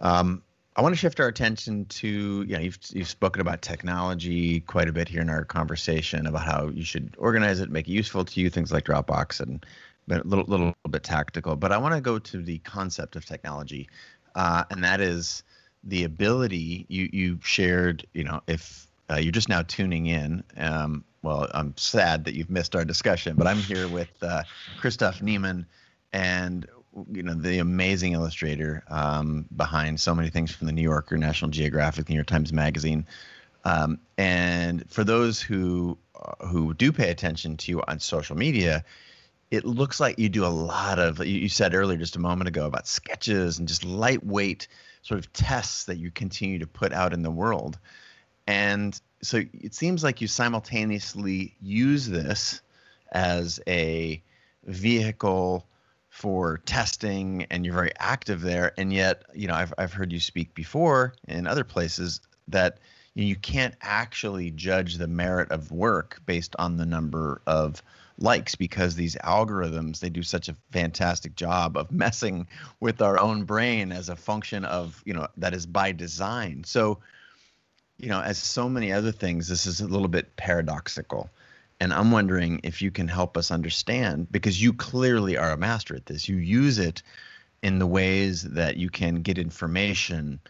Um, I want to shift our attention to, you know, you've, you've spoken about technology quite a bit here in our conversation about how you should organize it, make it useful to you, things like Dropbox and a little, little bit tactical. But I want to go to the concept of technology, uh, and that is the ability you, you shared, you know, if uh, you're just now tuning in, um, well, I'm sad that you've missed our discussion, but I'm here with uh, Christoph Niemann, and you know the amazing illustrator um, behind so many things from the New Yorker, National Geographic, New York Times Magazine. Um, and for those who uh, who do pay attention to you on social media, it looks like you do a lot of. You said earlier, just a moment ago, about sketches and just lightweight sort of tests that you continue to put out in the world. And so it seems like you simultaneously use this as a vehicle for testing and you're very active there. And yet you know I've, I've heard you speak before in other places that you, know, you can't actually judge the merit of work based on the number of likes because these algorithms they do such a fantastic job of messing with our own brain as a function of you know that is by design. So you know as so many other things this is a little bit paradoxical And I'm wondering if you can help us understand because you clearly are a master at this. You use it in the ways that you can get information,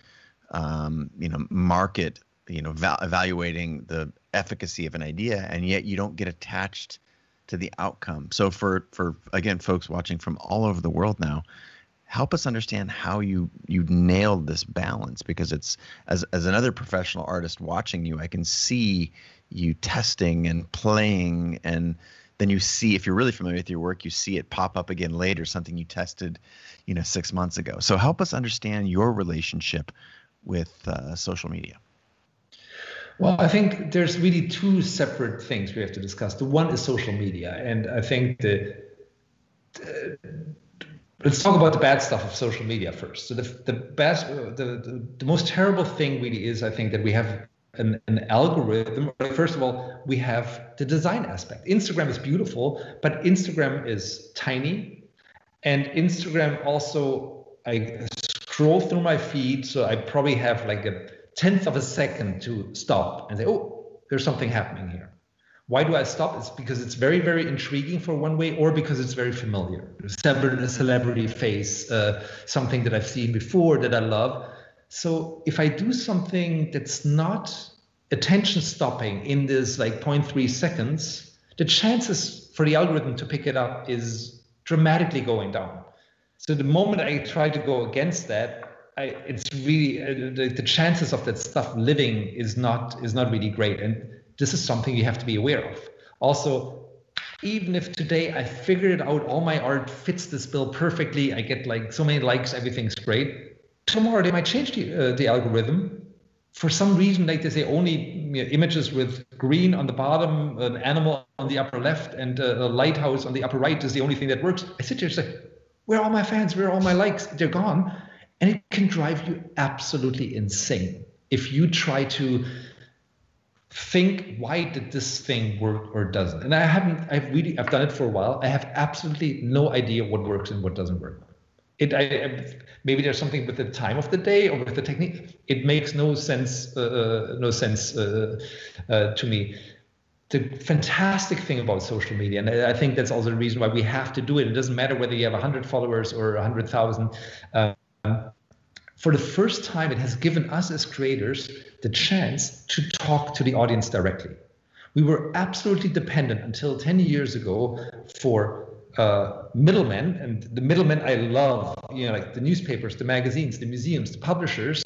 um, you know, market, you know, val- evaluating the efficacy of an idea, and yet you don't get attached to the outcome. So for for again, folks watching from all over the world now, help us understand how you you nailed this balance because it's as as another professional artist watching you, I can see you testing and playing and then you see if you're really familiar with your work you see it pop up again later something you tested you know six months ago so help us understand your relationship with uh, social media well, I think there's really two separate things we have to discuss. The one is social media, and I think the, the let's talk about the bad stuff of social media first. So the the best, the, the the most terrible thing really is I think that we have an, an algorithm. First of all, we have the design aspect. Instagram is beautiful, but Instagram is tiny, and Instagram also I scroll through my feed, so I probably have like a tenth of a second to stop and say, oh, there's something happening here. Why do I stop? It's because it's very, very intriguing for one way, or because it's very familiar. A celebrity face, uh, something that I've seen before that I love. So if I do something that's not attention stopping in this like 0.3 seconds, the chances for the algorithm to pick it up is dramatically going down. So the moment I try to go against that, I, it's really uh, the, the chances of that stuff living is not is not really great, and this is something you have to be aware of. Also, even if today I figured it out all my art fits this bill perfectly, I get like so many likes, everything's great. Tomorrow they might change the uh, the algorithm for some reason, like they say, only you know, images with green on the bottom, an animal on the upper left, and a, a lighthouse on the upper right is the only thing that works. I sit here and say, where are all my fans? Where are all my likes? They're gone. And it can drive you absolutely insane if you try to think why did this thing work or doesn't and i haven't i've really i've done it for a while i have absolutely no idea what works and what doesn't work it I, maybe there's something with the time of the day or with the technique. It makes no sense uh, uh no sense uh, uh, to me. The fantastic thing about social media and i think that's also the reason why we have to do it. It doesn't matter whether you have 100 followers or 100000 um, for the first time it has given us as creators the chance to talk to the audience directly. We were absolutely dependent until 10 years ago for uh, middlemen, and the middlemen I love, you know, like the newspapers, the magazines, the museums, the publishers,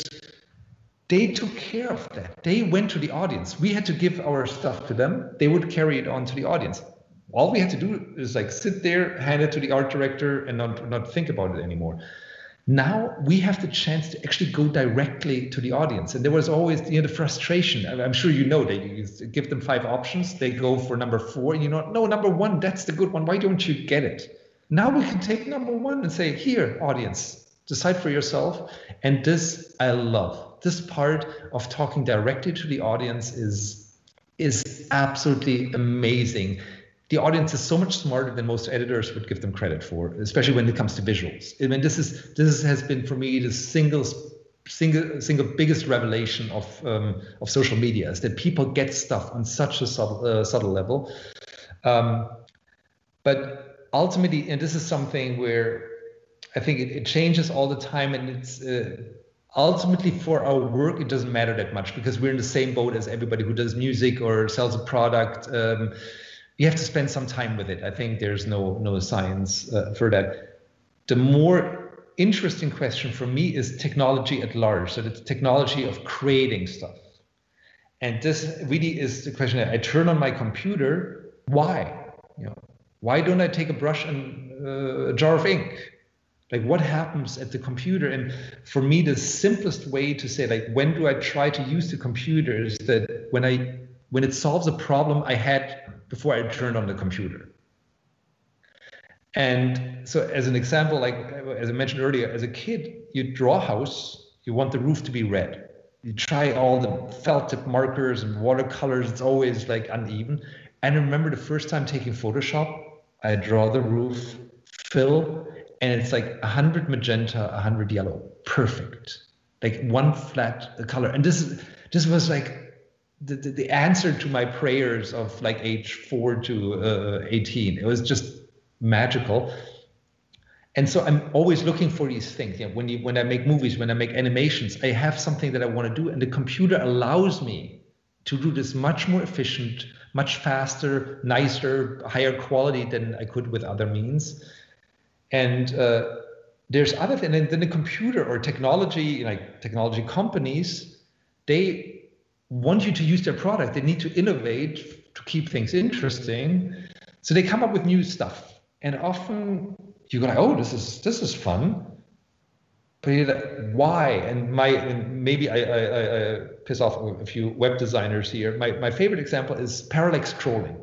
they took care of that. They went to the audience. We had to give our stuff to them. They would carry it on to the audience. All we had to do is like sit there, hand it to the art director, and not not think about it anymore. Now we have the chance to actually go directly to the audience. And there was always you know, the frustration. I'm sure you know that you give them five options, they go for number four, and you know, no, number one, that's the good one. Why don't you get it? Now we can take number one and say, here, audience, decide for yourself. And this I love. This part of talking directly to the audience is is absolutely amazing the audience is so much smarter than most editors would give them credit for, especially when it comes to visuals. I mean, this is this has been for me the single single single biggest revelation of um, of social media is that people get stuff on such a subtle uh, subtle level. Um, but ultimately, and this is something where I think it, it changes all the time, and it's. Uh, ultimately for our work it doesn't matter that much because we're in the same boat as everybody who does music or sells a product um, you have to spend some time with it. I think there's no no science uh, for that. The more interesting question for me is technology at large. So the technology of creating stuff. And this really is the question I turn on my computer. Why? You know, why don't I take a brush and uh, a jar of ink? Like what happens at the computer? And for me, the simplest way to say like when do I try to use the computer is that when I when it solves a problem I had before I turned on the computer. And so, as an example, like as I mentioned earlier, as a kid, you draw a house, you want the roof to be red. You try all the felt tip markers and watercolors, it's always like uneven. And I remember the first time taking Photoshop, I draw the roof, fill, and it's like 100 magenta, 100 yellow. Perfect. Like one flat color. And this, this was like the, the, the answer to my prayers of like age four to uh, 18. It was just magical. And so I'm always looking for these things. You know, when you when I make movies, when I make animations, I have something that I want to do, and the computer allows me to do this much more efficient, much faster, nicer, higher quality than I could with other means. And uh, there's other things, and then the computer or technology, like technology companies, they want you to use their product. They need to innovate to keep things interesting. So they come up with new stuff. And often you go oh, this is this is fun. But you're like, why? And my and maybe I, I, I piss off a few web designers here. My my favorite example is parallax scrolling.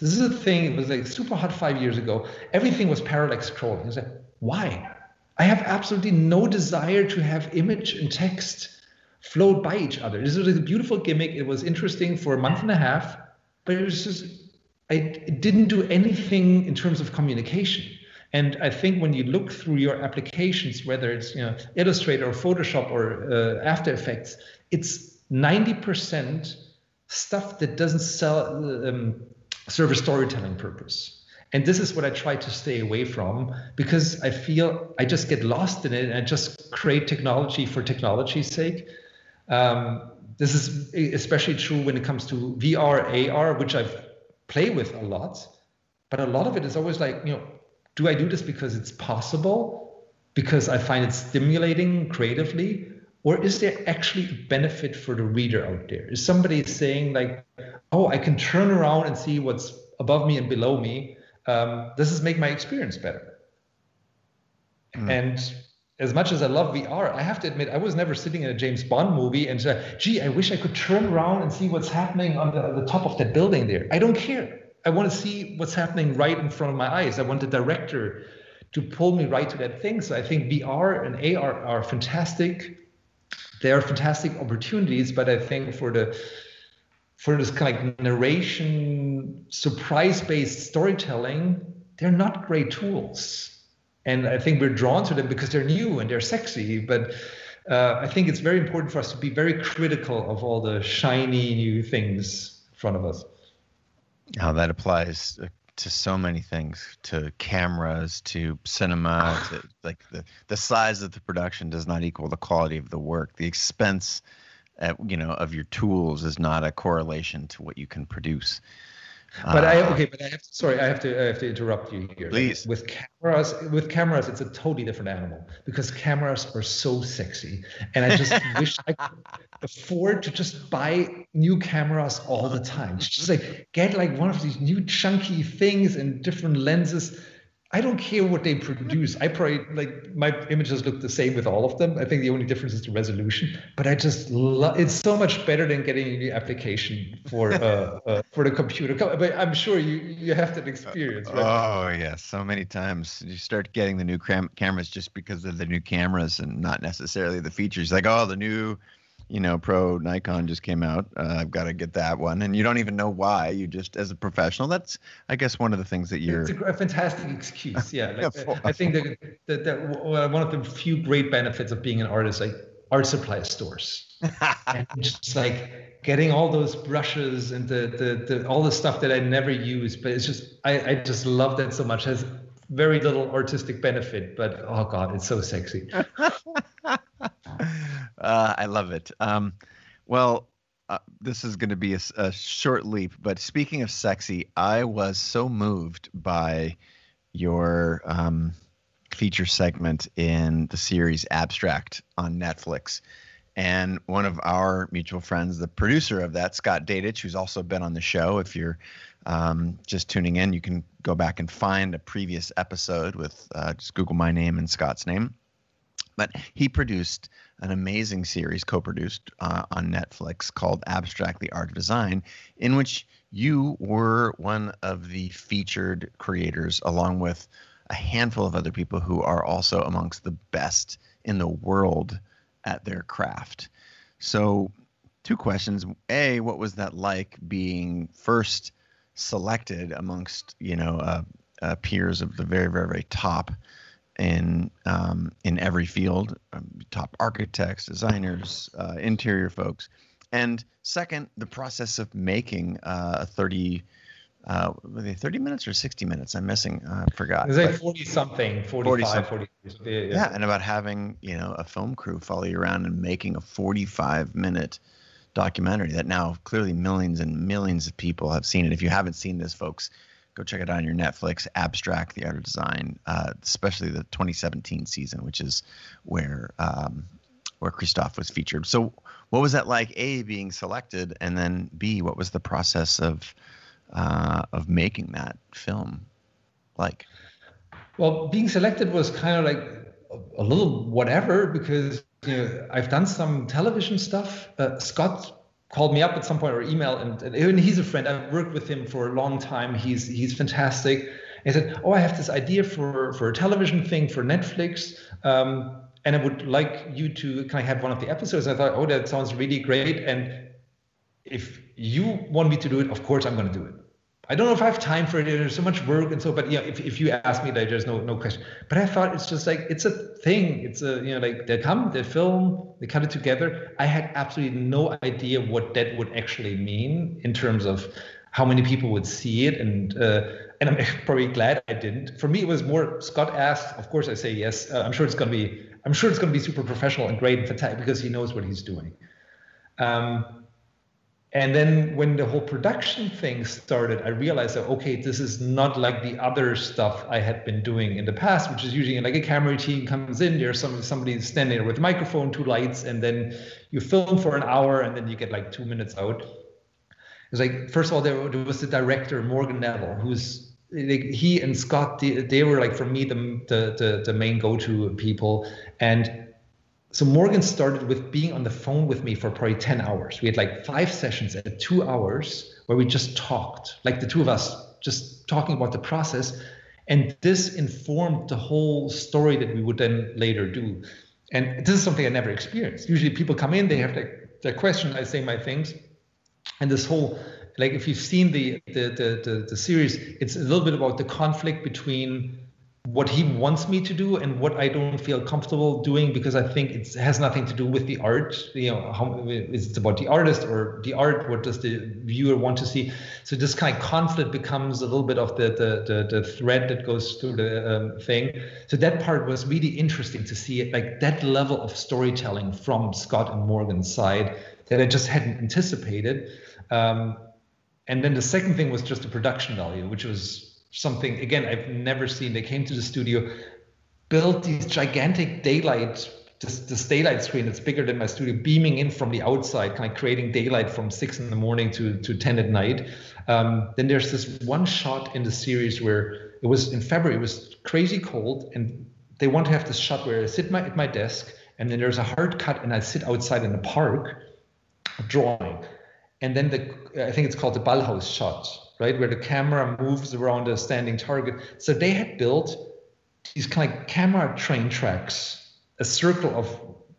This is a thing. It was like super hot five years ago. Everything was parallax scrolling. It's like, why? I have absolutely no desire to have image and text flowed by each other. This was a beautiful gimmick. It was interesting for a month and a half, but it was just, I, didn't do anything in terms of communication. And I think when you look through your applications, whether it's you know Illustrator or Photoshop or uh, After Effects, it's 90% stuff that doesn't sell um, serve a storytelling purpose. And this is what I try to stay away from because I feel I just get lost in it and I just create technology for technology's sake um, this is especially true when it comes to VR, AR, which I've played with a lot. But a lot of it is always like, you know, do I do this because it's possible, because I find it stimulating creatively, or is there actually a benefit for the reader out there? Is somebody saying like, oh, I can turn around and see what's above me and below me? Um, does this make my experience better? Mm. And as much as I love VR, I have to admit I was never sitting in a James Bond movie and say, "Gee, I wish I could turn around and see what's happening on the, the top of that building there." I don't care. I want to see what's happening right in front of my eyes. I want the director to pull me right to that thing. So I think VR and AR are fantastic. They are fantastic opportunities, but I think for the for this kind of narration, surprise-based storytelling, they're not great tools and I think we're drawn to them because they're new and they're sexy. But uh, I think it's very important for us to be very critical of all the shiny new things in front of us. How that applies to so many things, to cameras, to cinema, to like the the size of the production does not equal the quality of the work. The expense, at, you know, of your tools is not a correlation to what you can produce. But uh, I okay, but I have to, sorry, I have to I have to interrupt you here. Please. With cameras, with cameras, it's a totally different animal because cameras are so sexy, and I just wish I could afford to just buy new cameras all the time. Just like get like one of these new chunky things and different lenses I don't care what they produce. I probably like my images look the same with all of them. I think the only difference is the resolution. But I just love it's so much better than getting a new application for uh, uh, for the computer. But I'm sure you you have that experience, right? Oh yeah. so many times you start getting the new cam- cameras just because of the new cameras and not necessarily the features. Like oh, the new you know, Pro Nikon just came out. Uh, I've got to get that one, and you don't even know why. You just, as a professional, that's, I guess, one of the things that you're. It's a, fantastic excuse. Yeah, like, yeah I think that, that, that one of the few great benefits of being an artist, like art supply stores, and just like getting all those brushes and the, the the all the stuff that I never use, but it's just I I just love that so much. It has very little artistic benefit, but oh god, it's so sexy. Uh, I love it. Um, well, uh, this is going to be a, a, short leap, but speaking of sexy, I was so moved by your um, feature segment in the series Abstract on Netflix. And one of our mutual friends, the producer of that, Scott Dadich, who's also been on the show. If you're um, just tuning in, you can go back and find a previous episode with uh, just Google my name and Scott's name. But he produced an amazing series co-produced uh, on Netflix called Abstract: The Art of Design, in which you were one of the featured creators, along with a handful of other people who are also amongst the best in the world at their craft. So, two questions: A, what was that like being first selected amongst you know uh, uh, peers of the very, very, very top? In um, in every field, um, top architects, designers, uh, interior folks, And second, the process of making uh, a 30, uh, were they 30 minutes or 60 minutes? I'm missing. Uh, I forgot. It's like 40 something, 45, 40 yeah. yeah, and about having, you know, a film crew follow you around and making a 45 minute documentary that now clearly millions and millions of people have seen it. If you haven't seen this, folks, go check it out on your Netflix. Abstract, the art of design, uh, especially the 2017 season, which is where um, where Christoph was featured. So, what was that like? A being selected, and then B, what was the process of uh, of making that film like? Well, being selected was kind of like a little whatever because you know I've done some television stuff. Uh, Scott called me up at some point or email, and, and he's a friend. I've worked with him for a long time. He's he's fantastic. He said, "Oh, I have this idea for for a television thing for Netflix." Um, and I would like you to kind of have one of the episodes. I thought, oh, that sounds really great. And if you want me to do it, of course I'm going to do it. I don't know if I have time for it. There's so much work and so, but yeah, if, if you ask me, there's no no question. But I thought it's just like it's a thing. It's a you know like they come, they film, they cut it together. I had absolutely no idea what that would actually mean in terms of how many people would see it and. Uh, and I'm probably glad I didn't. For me, it was more Scott asked. Of course, I say yes. Uh, I'm sure it's going to be I'm sure it's going to be super professional and great and fantastic because he knows what he's doing. Um, and then when the whole production thing started, I realized that okay, this is not like the other stuff I had been doing in the past, which is usually like a camera team comes in, there's some somebody standing there with a microphone, two lights, and then you film for an hour, and then you get like two minutes out. It's like first of all, there, there was the director Morgan Neville, who's like he and Scott, they, they were like for me the, the the the main go-to people. And so Morgan started with being on the phone with me for probably 10 hours. We had like five sessions at two hours where we just talked, like the two of us, just talking about the process. And this informed the whole story that we would then later do. And this is something I never experienced. Usually people come in, they have their, their question, I say my things. And this whole like if you've seen the, the the, the the series, it's a little bit about the conflict between what he wants me to do and what I don't feel comfortable doing because I think it has nothing to do with the art. You know, how is it about the artist or the art? What does the viewer want to see? So this kind of conflict becomes a little bit of the the the, the thread that goes through the um, thing. So that part was really interesting to see it, like that level of storytelling from Scott and Morgan's side that I just hadn't anticipated. Um, and then the second thing was just the production value, which was something again I've never seen. They came to the studio, built these gigantic daylight, this, this daylight screen that's bigger than my studio, beaming in from the outside, kind of creating daylight from six in the morning to to ten at night. Um, then there's this one shot in the series where it was in February, it was crazy cold, and they want to have this shot where I sit my, at my desk, and then there's a hard cut, and I sit outside in the park drawing and then the I think it's called the Ballhaus shot, right, where the camera moves around a standing target. So they had built these kind of camera train tracks, a circle of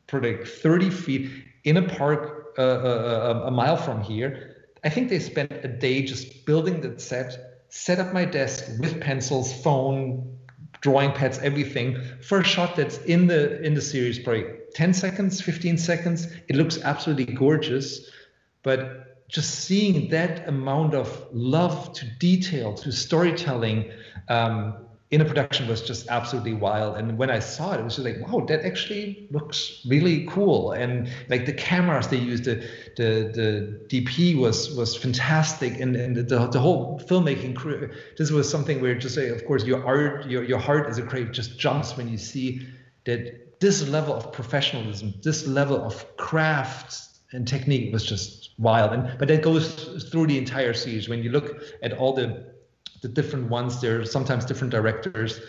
probably 30 feet in a park uh, uh, a mile from here. I think they spent a day just building the set, set up my desk with pencils, phone, drawing pads, everything for a shot that's in the in the series, probably 10 seconds, 15 seconds. It looks absolutely gorgeous, but just seeing that amount of love to detail to storytelling um, in a production was just absolutely wild. And when I saw it, it was just like, wow, that actually looks really cool. And like the cameras they used, the the, the DP was was fantastic, and and the, the whole filmmaking crew. This was something where just say, of course, your art, your your heart as a creative just jumps when you see that this level of professionalism, this level of craft and technique was just wild. And but that goes through the entire series. When you look at all the the different ones, there are sometimes different directors.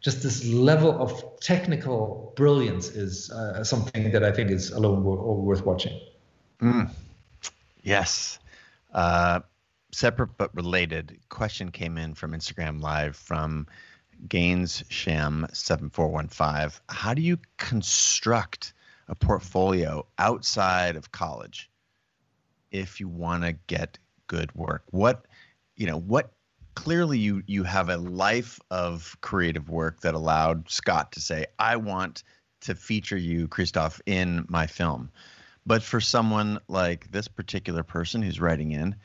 Just this level of technical brilliance is uh, something that I think is alone worth watching. Mm. Yes. Uh, separate but related question came in from Instagram Live from Gaines Sham 7415. How do you construct a portfolio outside of college? If you want to get good work? What, you know, what clearly you you have a life of creative work that allowed Scott to say, "I want to feature you, Christophe, in my film." But for someone like this particular person who's writing in,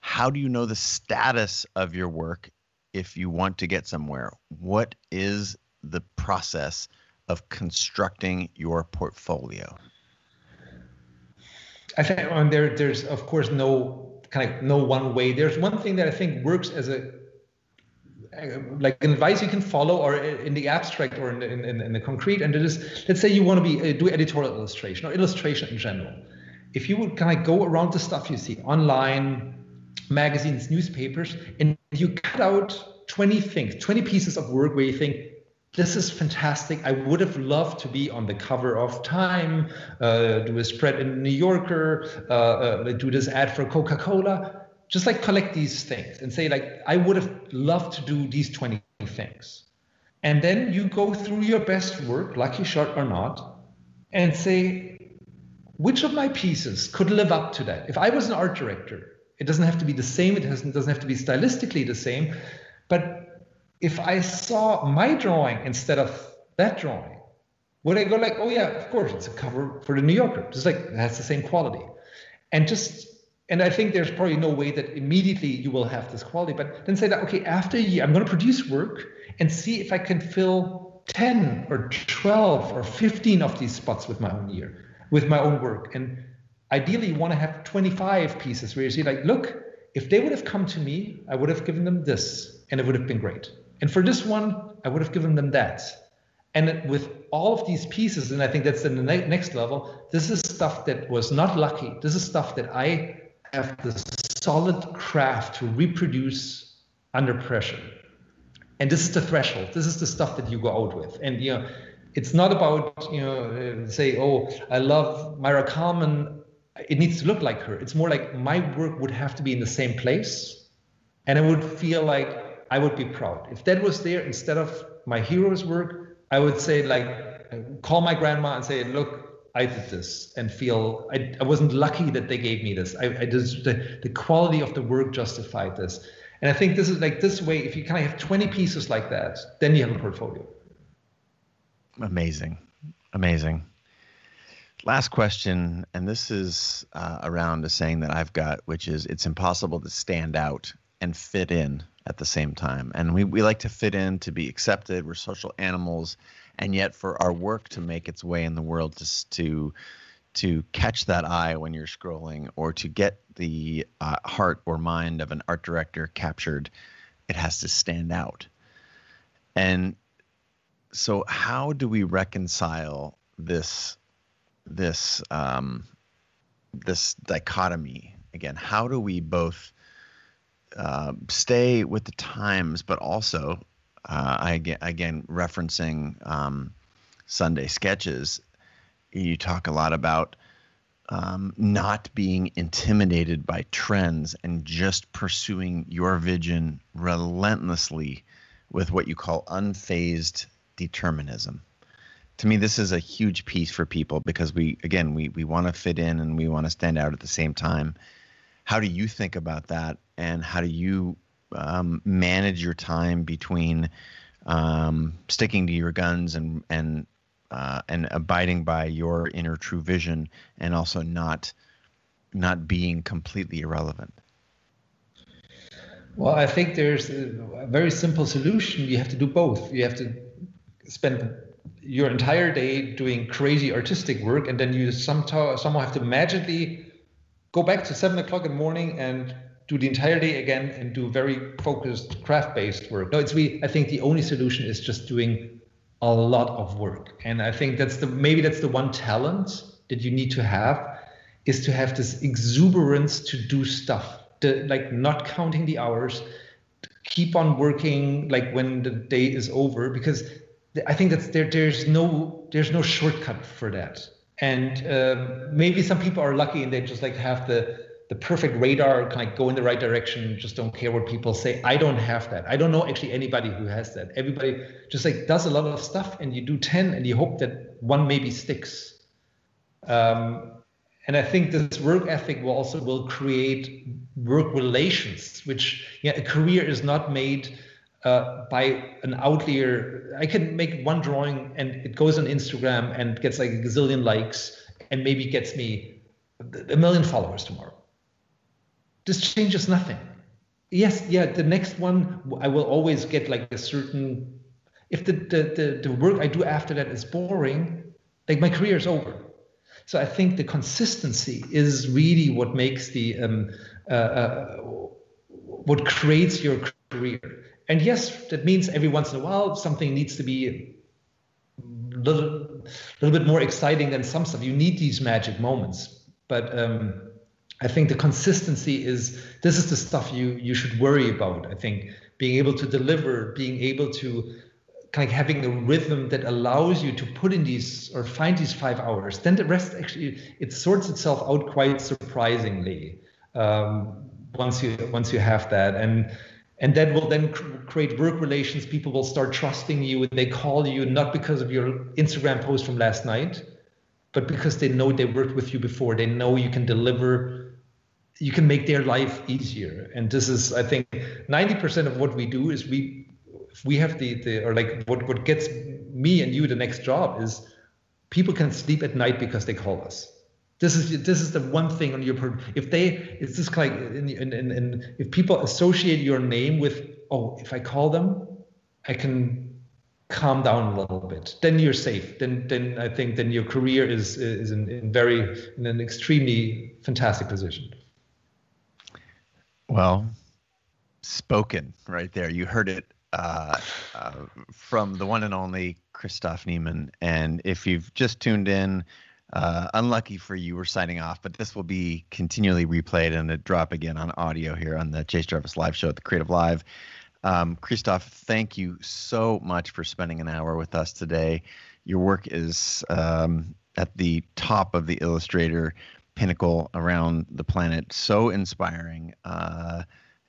how do you know the status of your work if you want to get somewhere? What is the process of constructing your portfolio? I think there, there's of course no kind of no one way. There's one thing that I think works as a like advice you can follow or in the abstract or in the, in, in the concrete and it is let's say you want to be uh, do editorial illustration or illustration in general if you would kind of go around the stuff you see online magazines newspapers and you cut out 20 things 20 pieces of work where you think this is fantastic. I would have loved to be on the cover of Time, uh, do a spread in New Yorker, uh, uh, do this ad for Coca Cola. Just like collect these things and say, like, I would have loved to do these 20 things. And then you go through your best work, lucky shot or not, and say, which of my pieces could live up to that? If I was an art director, it doesn't have to be the same, it doesn't, doesn't have to be stylistically the same, but if I saw my drawing instead of that drawing, would I go like, oh yeah, of course, it's a cover for the New Yorker. Just like it has the same quality. And just and I think there's probably no way that immediately you will have this quality, but then say that, okay, after a year, I'm going to produce work and see if I can fill 10 or 12 or 15 of these spots with my own year, with my own work. And ideally, you want to have 25 pieces where you see, like, look, if they would have come to me, I would have given them this and it would have been great. And for this one, I would have given them that. And with all of these pieces, and I think that's in the ne- next level, this is stuff that was not lucky. This is stuff that I have the solid craft to reproduce under pressure. And this is the threshold. This is the stuff that you go out with. And you know, it's not about you know uh, say, oh, I love Maira Kalman. It needs to look like her. It's more like my work would have to be in the same place, and I would feel like I would be proud. If that was there instead of my hero's work, I would say like call my grandma and say, look, I did this and feel I, I wasn't lucky that they gave me this. I, I just the, the quality of the work justified this. And I think this is like this way, if you kind of have 20 pieces like that, then you have a portfolio. Amazing. Amazing. Last question, and this is uh, around a saying that I've got, which is it's impossible to stand out and fit in at the same time. And we, we like to fit in to be accepted. We're social animals. And yet, for our work to make its way in the world, just to to catch that eye when you're scrolling, or to get the uh, heart or mind of an art director captured, it has to stand out. And so, how do we reconcile this this um, this dichotomy again? How do we both uh, stay with the times, but also, uh, I again, again referencing um, Sunday sketches, you talk a lot about um, not being intimidated by trends and just pursuing your vision relentlessly with what you call unfazed determinism. To me, this is a huge piece for people because we, again, we we want to fit in and we want to stand out at the same time. How do you think about that and how do you um, manage your time between um, sticking to your guns and and uh, and abiding by your inner true vision, and also not not being completely irrelevant? Well, I think there's a very simple solution. You have to do both. You have to spend your entire day doing crazy artistic work, and then you somehow somehow have to magically go back to seven o'clock in the morning and do the entire day again and do very focused craft-based work. No, it's we. I think the only solution is just doing a lot of work, and I think that's the maybe that's the one talent that you need to have is to have this exuberance to do stuff, the, like not counting the hours, keep on working like when the day is over because I think that's there. There's no there's no shortcut for that, and um, maybe some people are lucky and they just like have the the perfect radar, kind of go in the right direction, just don't care what people say. I don't have that. I don't know actually anybody who has that. Everybody just like does a lot of stuff and you do 10 and you hope that one maybe sticks. Um, and I think this work ethic will also will create work relations, which yeah, a career is not made uh, by an outlier. I can make one drawing and it goes on Instagram and gets like a gazillion likes and maybe gets me a million followers tomorrow. This changes nothing. Yes, yeah, the next one I will always get like a certain if the, the, the, the work I do after that is boring, like my career is over. So I think the consistency is really what makes the um, uh, uh, what creates your career. And yes, that means every once in a while something needs to be a little, little bit more exciting than some stuff. You need these magic moments, but um, I think the consistency is this is the stuff you you should worry about. I think being able to deliver, being able to kind of having a rhythm that allows you to put in these or find these five hours, then the rest actually it sorts itself out quite surprisingly um, once you once you have that and and that will then cr- create work relations. People will start trusting you and they call you not because of your instagram post from last night but because they know they worked with you before. They know you can deliver you can make their life easier. And this is i think 90% of what we do is we we have the the or like what what gets me and you the next job is people can sleep at night because they call us this is this is the one thing on your if they it's just like in, in, in, in if people associate your name with oh if i call them i can calm down a little bit. Then you're safe. Then then i think then your career is is in, in very in an extremely fantastic position. Well spoken right there. You heard it uh, uh, from the one and only Christoph Niemann. And if you've just tuned in, uh, unlucky for you, we're signing off, but this will be continually replayed and a drop again on audio here on the Chase Jarvis live show at the Creative Live. Um, Christoph, thank you so much for spending an hour with us today. Your work is um, at the top of the Illustrator pinnacle around the planet. So inspiring. Uh,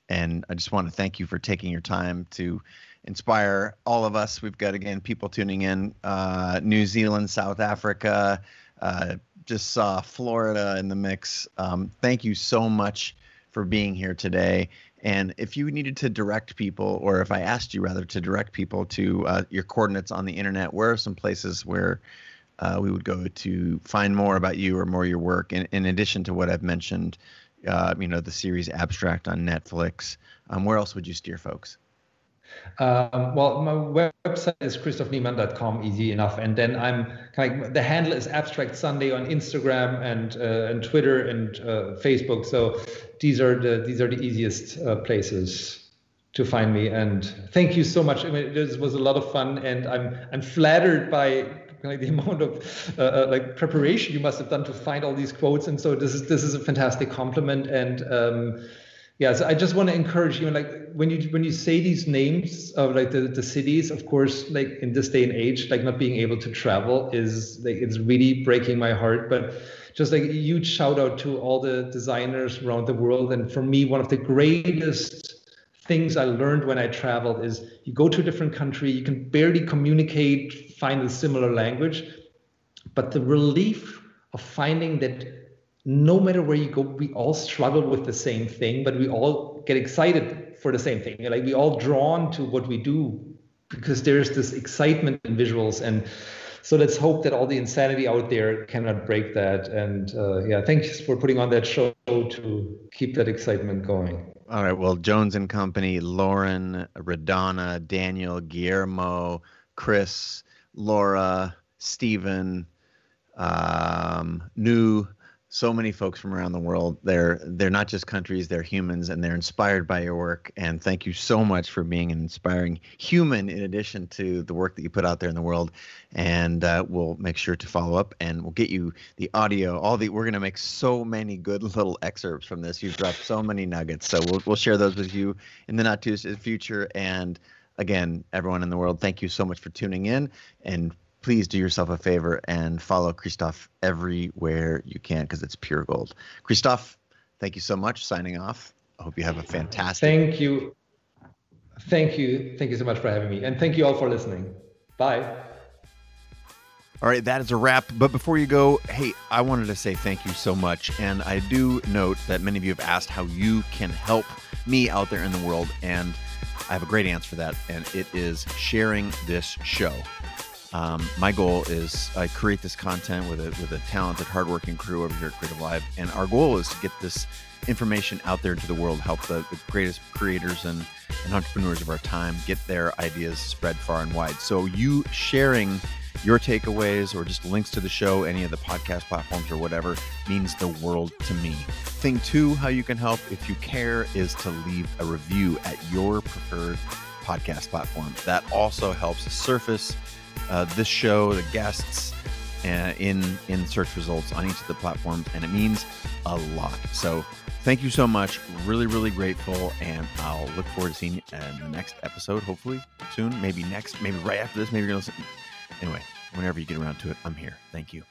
and I just want to thank you for taking your time to inspire all of us. We've got, again, people tuning in uh, New Zealand, South Africa, uh, just saw Florida in the mix. Um, thank you so much for being here today. And if you needed to direct people, or if I asked you rather to direct people to uh, your coordinates on the internet, where are some places where uh, we would go to find more about you or more your work, in, in addition to what I've mentioned uh, you know, the series Abstract on Netflix. Um, where else would you steer folks? Um, well, my website is christophniemann.com, easy enough. And then I'm kind of the handle is Abstract Sunday on Instagram and uh, and Twitter and uh, Facebook. So these are the these are the easiest uh, places to find me. And thank you so much. I mean, this was a lot of fun, and I'm I'm flattered by like the amount of uh, uh, like preparation you must have done to find all these quotes. And so this is this is a fantastic compliment. And um, yeah, so I just want to encourage you, like when you when you say these names of like the, the cities, of course, like in this day and age, like not being able to travel is like it's really breaking my heart. But just like a huge shout out to all the designers around the world. And for me, one of the greatest things I learned when I traveled is you go to a different country, you can barely communicate, find a similar language, but the relief of finding that no matter where you go, we all struggle with the same thing, but we all get excited for the same thing. Like we all drawn to what we do because there's this excitement in visuals and so let's hope that all the insanity out there cannot break that. And uh, yeah, thanks for putting on that show to keep that excitement going. All right. Well, Jones and Company, Lauren, Radana, Daniel, Guillermo, Chris, Laura, Stephen, um, New, so many folks from around the world. They're they're not just countries; they're humans, and they're inspired by your work. And thank you so much for being an inspiring human, in addition to the work that you put out there in the world. And uh, we'll make sure to follow up, and we'll get you the audio. All the we're going to make so many good little excerpts from this. You've dropped so many nuggets, so we'll we'll share those with you in the not too distant future. And again, everyone in the world, thank you so much for tuning in and please do yourself a favor and follow Christoph everywhere you can because it's pure gold. Christoph, thank you so much. Signing off. I hope you have a fantastic. Thank you. Thank you. Thank you so much for having me. And thank you all for listening. Bye. All right, that is a wrap. But before you go, hey, I wanted to say thank you so much. And I do note that many of you have asked how you can help me out there in the world. And I have a great answer for that. And it is sharing this show Um, my goal is I create this content with a with a talented, hardworking crew over here at Creative Live, and our goal is to get this information out there into the world, help the, the greatest creators and, and entrepreneurs of our time get their ideas spread far and wide. So you sharing your takeaways or just links to the show, any of the podcast platforms or whatever, means the world to me. Thing two, how you can help if you care, is to leave a review at your preferred podcast platform. That also helps surface uh, this show, the guests, uh, in in search results on each of the platforms, and it means a lot. So thank you so much. Really, really grateful, and I'll look forward to seeing you in the next episode. Hopefully soon, maybe next, maybe right after this. Maybe you're gonna listen. Anyway, whenever you get around to it, I'm here. Thank you.